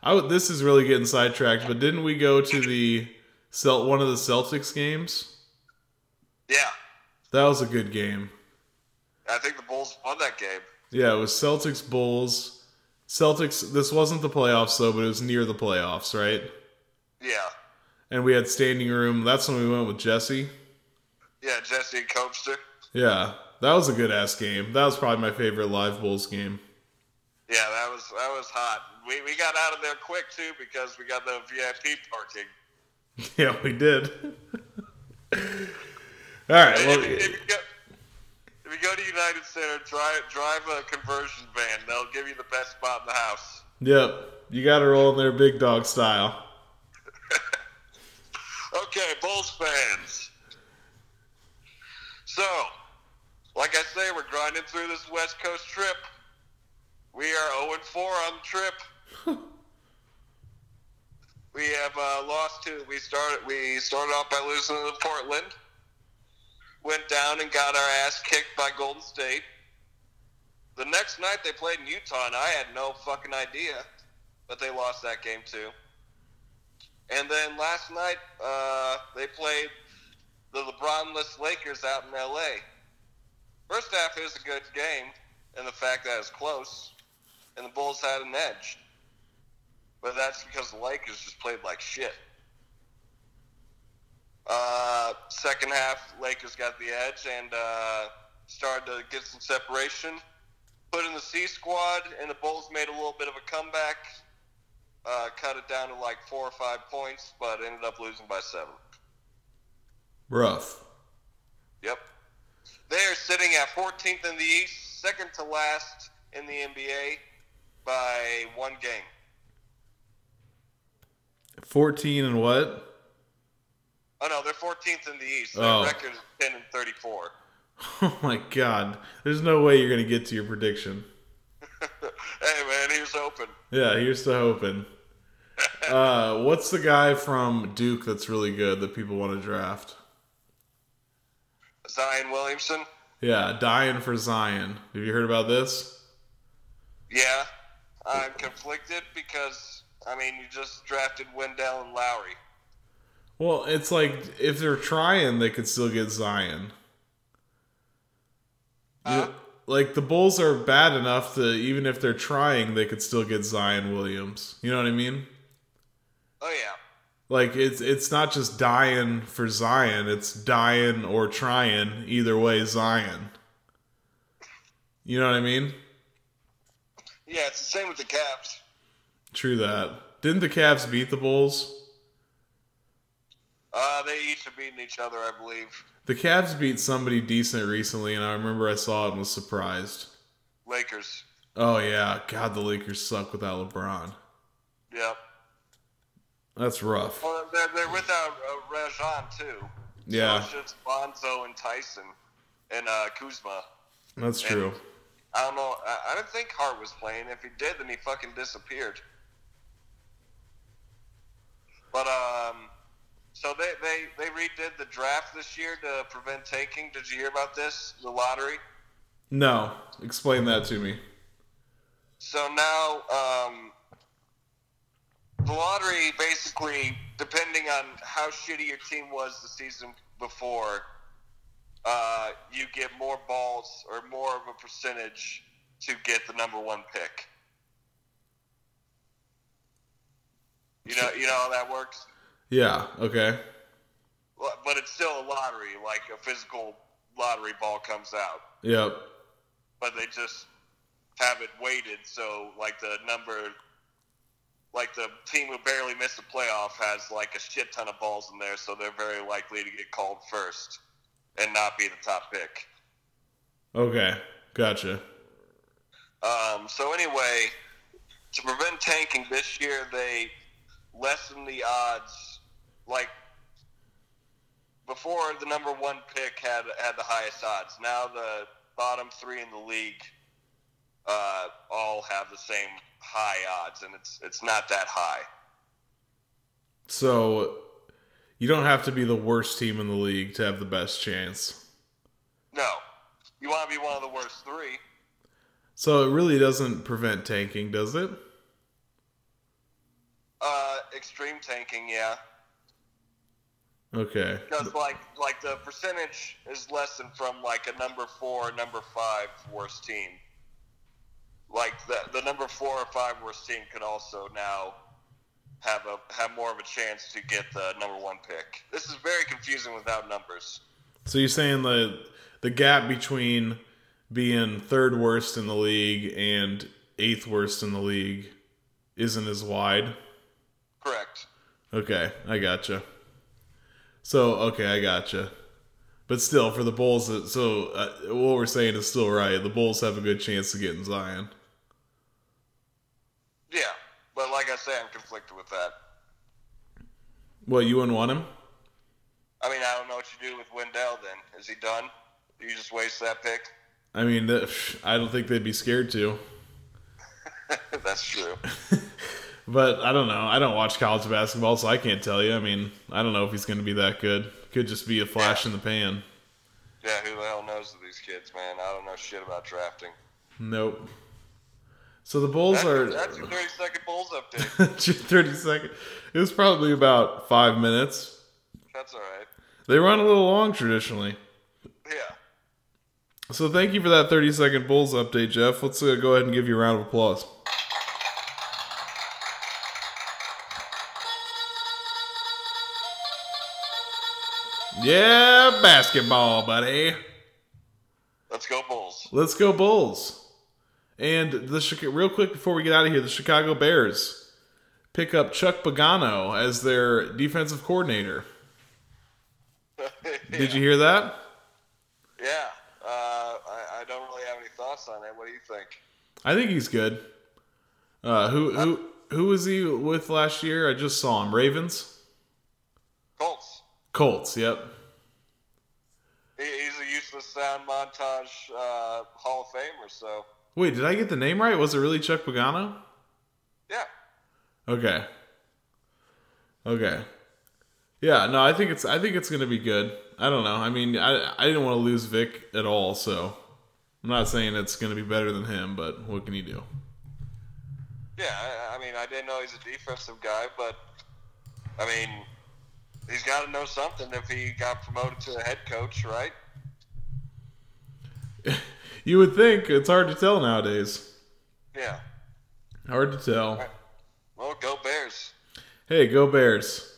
I would, this is really getting sidetracked, but didn't we go to the Celt one of the Celtics games? Yeah, That was a good game. I think the Bulls won that game. Yeah, it was Celtics Bulls. Celtics. This wasn't the playoffs though, but it was near the playoffs, right? Yeah. And we had standing room. That's when we went with Jesse. Yeah, Jesse and Coaster. Yeah, that was a good ass game. That was probably my favorite live Bulls game. Yeah, that was that was hot. We we got out of there quick too because we got the VIP parking. Yeah, we did. All right. if, Well, you, if, you go, if you go to United Center, drive drive a conversion van. They'll give you the best spot in the house. yep. You got to roll in there big dog style. Okay, Bulls fans. So, like I say, we're grinding through this West Coast trip. We are 0 4 on the trip. we have uh, lost to. We started. We started off by losing to Portland. Went down and got our ass kicked by Golden State. The next night they played in Utah, and I had no fucking idea, but they lost that game too. And then last night, uh, they played the LeBron-less Lakers out in LA. First half, was a good game, and the fact that it was close, and the Bulls had an edge. But that's because the Lakers just played like shit. Uh, second half, Lakers got the edge and uh, started to get some separation. Put in the C squad, and the Bulls made a little bit of a comeback uh, cut it down to like four or five points, but ended up losing by seven. Rough. Yep. They are sitting at 14th in the East, second to last in the NBA by one game. 14 and what? Oh no, they're 14th in the East. Their Oh. record is 10 and 34. Oh my god. There's no way you're going to get to your prediction. hey man, here's hoping. Yeah, here's to hoping. Uh, what's the guy from Duke that's really good that people want to draft? Zion Williamson. Yeah, dying for Zion. Have you heard about this? Yeah, I'm conflicted because I mean you just drafted Wendell and Lauri. Well, it's like if they're trying, they could still get Zion. You- like the Bulls are bad enough to even if they're trying, they could still get Zion Williams. You know what I mean? Oh yeah. Like it's it's not just dying for Zion, it's dying or trying. Either way, Zion. You know what I mean? Yeah, it's the same with the Cavs. True that. Didn't the Cavs beat the Bulls? Uh, they each have beaten each other, I believe. The Cavs beat somebody decent recently, and I remember I saw it and was surprised. Lakers. Oh yeah, God, the Lakers suck without LeBron. Yep. That's rough. Well, they're, they're without uh, Rajon too. Yeah. So it's just Lonzo and Tyson and uh, Kuzma. That's true. I don't know. I, I didn't think Hart was playing. If he did, then he fucking disappeared. But um, so they they they redid the draft this year to prevent tanking. Did you hear about this? The lottery. No, explain that to me. So now, um, the lottery basically, depending on how shitty your team was the season before, uh, you get more balls or more of a percentage to get the number one pick. You know, you know how that works. Yeah. Okay. But it's still a lottery, like a physical lottery ball comes out. Yep. but they just have it weighted so like the number like the team who barely missed the playoff has like a shit ton of balls in there so they're very likely to get called first and not be the top pick Okay. Gotcha. um, so anyway to prevent tanking this year they lessened the odds like before the number one pick had had the highest odds now the bottom three in the league uh, all have the same high odds, and it's it's not that high. So you don't have to be the worst team in the league to have the best chance. No, you want to be one of the worst three. So it really doesn't prevent tanking, does it? Uh, extreme tanking, yeah, Okay. because like like the percentage is lessened from like a number four, number five worst team. Like the the number four or five worst team could also now have a have more of a chance to get the number one pick. This is very confusing without numbers. So you're saying the the gap between being third worst in the league and eighth worst in the league isn't as wide? Correct. Okay, I gotcha. So okay, I gotcha. But still, for the Bulls, so uh, what we're saying is still right. The Bulls have a good chance of getting Zion. Yeah, but like I say, I'm conflicted with that. What you wouldn't want him? I mean, I don't know what you do with Wendell. Then is he done? Do you just waste that pick? I mean, I don't think they'd be scared to. That's true. But I don't know. I don't watch college basketball, so I can't tell you. I mean, I don't know if he's going to be that good. Could just be a flash in the pan. Yeah, who the hell knows of these kids, man? I don't know shit about drafting. Nope. So the Bulls That's, are that's your 30 second Bulls update. 30 second. It was probably about five minutes. That's all right. They run a little long traditionally. Yeah. So thank you for that 30 second Bulls update, Jeff. Let's uh, go ahead and give you a round of applause. Yeah, basketball, buddy. Let's go Bulls. Let's go Bulls. And the real quick before we get out of here, the Chicago Bears pick up Chuck Pagano as their defensive coordinator. Did you hear that? Yeah. Uh, I, I don't really have any thoughts on it. What do you think? I think he's good. Uh, who who who was he with last year? I just saw him. Ravens. Colts. Colts. Yep. He, he's a useless sound montage uh, Hall of Famer. So Wait, did I get the name right? Was it really Chuck Pagano? yeah, Okay. Okay. Yeah, no, I think it's I think it's gonna be good. I don't know. I mean, I I didn't want to lose Vic at all, so I'm not saying it's gonna be better than him, but what can you do? yeah. I, I mean, I didn't know he's a defensive guy, but I mean, he's got to know something if he got promoted to a head coach, right? You would think it's hard to tell nowadays. Yeah. Hard to tell. Well, go Bears. Hey, go Bears.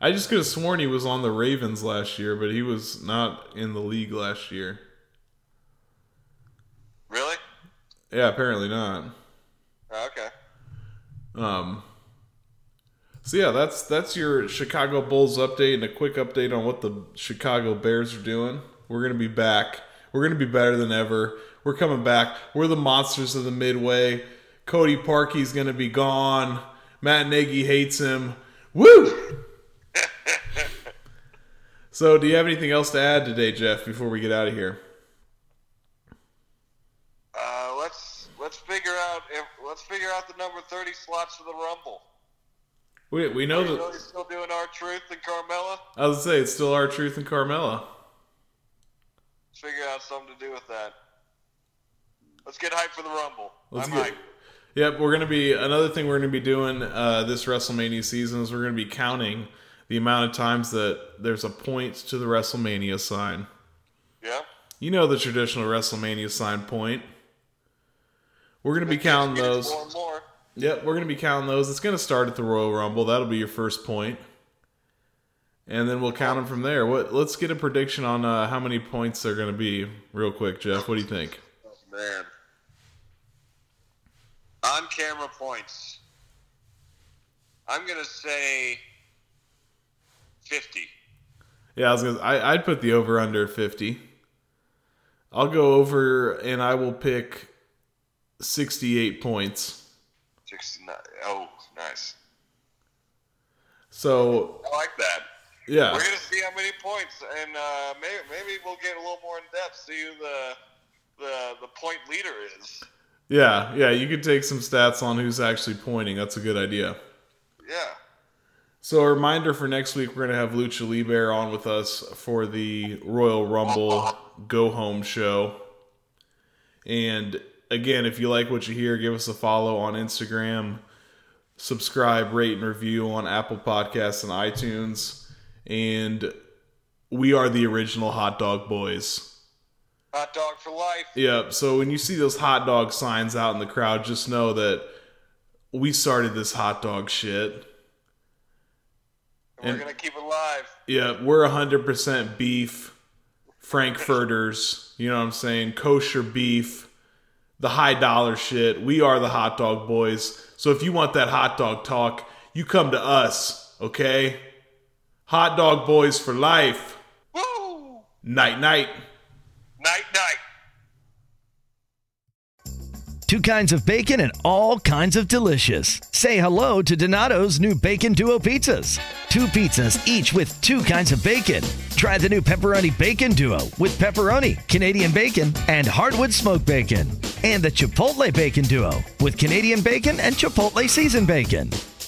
I just could have sworn he was on the Ravens last year, but he was not in the league last year. Really? Yeah, apparently not. Oh, okay. Um. So yeah, that's that's your Chicago Bulls update and a quick update on what the Chicago Bears are doing. We're gonna be back. We're gonna be better than ever. We're coming back. We're the monsters of the Midway. Cody Parkey's gonna be gone. Matt Nagy hates him. Woo! so, do you have anything else to add today, Jeff? Before we get out of here. Uh, let's let's figure out if let's figure out the number thirty slots for the Rumble. We, we know that. still doing R-Truth and Carmella? I was say it's still R-Truth and Carmella. Figure out something to do with that. Let's get hyped for the Rumble. Let's I'm get- hyped. Yep, we're gonna be another thing we're gonna be doing uh, this WrestleMania season is we're gonna be counting the amount of times that there's a point to the WrestleMania sign. Yeah. You know the traditional WrestleMania sign point. We're gonna be counting those. More more. Yep, we're gonna be counting those. It's gonna start at the Royal Rumble. That'll be your first point, and then we'll count them from there. What? Let's get a prediction on uh, how many points they're gonna be, real quick, Jeff. What do you think? Oh, man. On camera points. I'm gonna say fifty. Yeah, I was gonna. I, I'd put the over under fifty. I'll go over, and I will pick sixty-eight points. Sixty-nine. Oh, nice. So I like that. Yeah, We're gonna see how many points, and uh, maybe maybe we'll get a little more in depth. See who the the the point leader is. yeah, yeah. You could take some stats on who's actually pointing. That's a good idea. Yeah. So a reminder for next week, we're gonna have Lucha Libre on with us for the Royal Rumble Go Home show. And again, if you like what you hear, give us a follow on Instagram, subscribe, rate, and review on Apple Podcasts and iTunes. And we are the original Hot Dog Boys. Hot dog for life. Yep. So when you see those hot dog signs out in the crowd, just know that we started this hot dog shit. And we're gonna keep it live. Yeah, we're 100% beef, Frankfurters, you know what I'm saying? Kosher beef, the high dollar shit. We are the hot dog boys. So if you want that hot dog talk, you come to us, okay? Hot dog boys for life. Woo! Night, night. Night night. Two kinds of bacon and all kinds of delicious. Say hello to Donato's new Bacon Duo pizzas. Two pizzas, each with two kinds of bacon. Try the new Pepperoni Bacon Duo with pepperoni, Canadian bacon, and hardwood smoked bacon. And the Chipotle Bacon Duo with Canadian bacon and Chipotle seasoned bacon.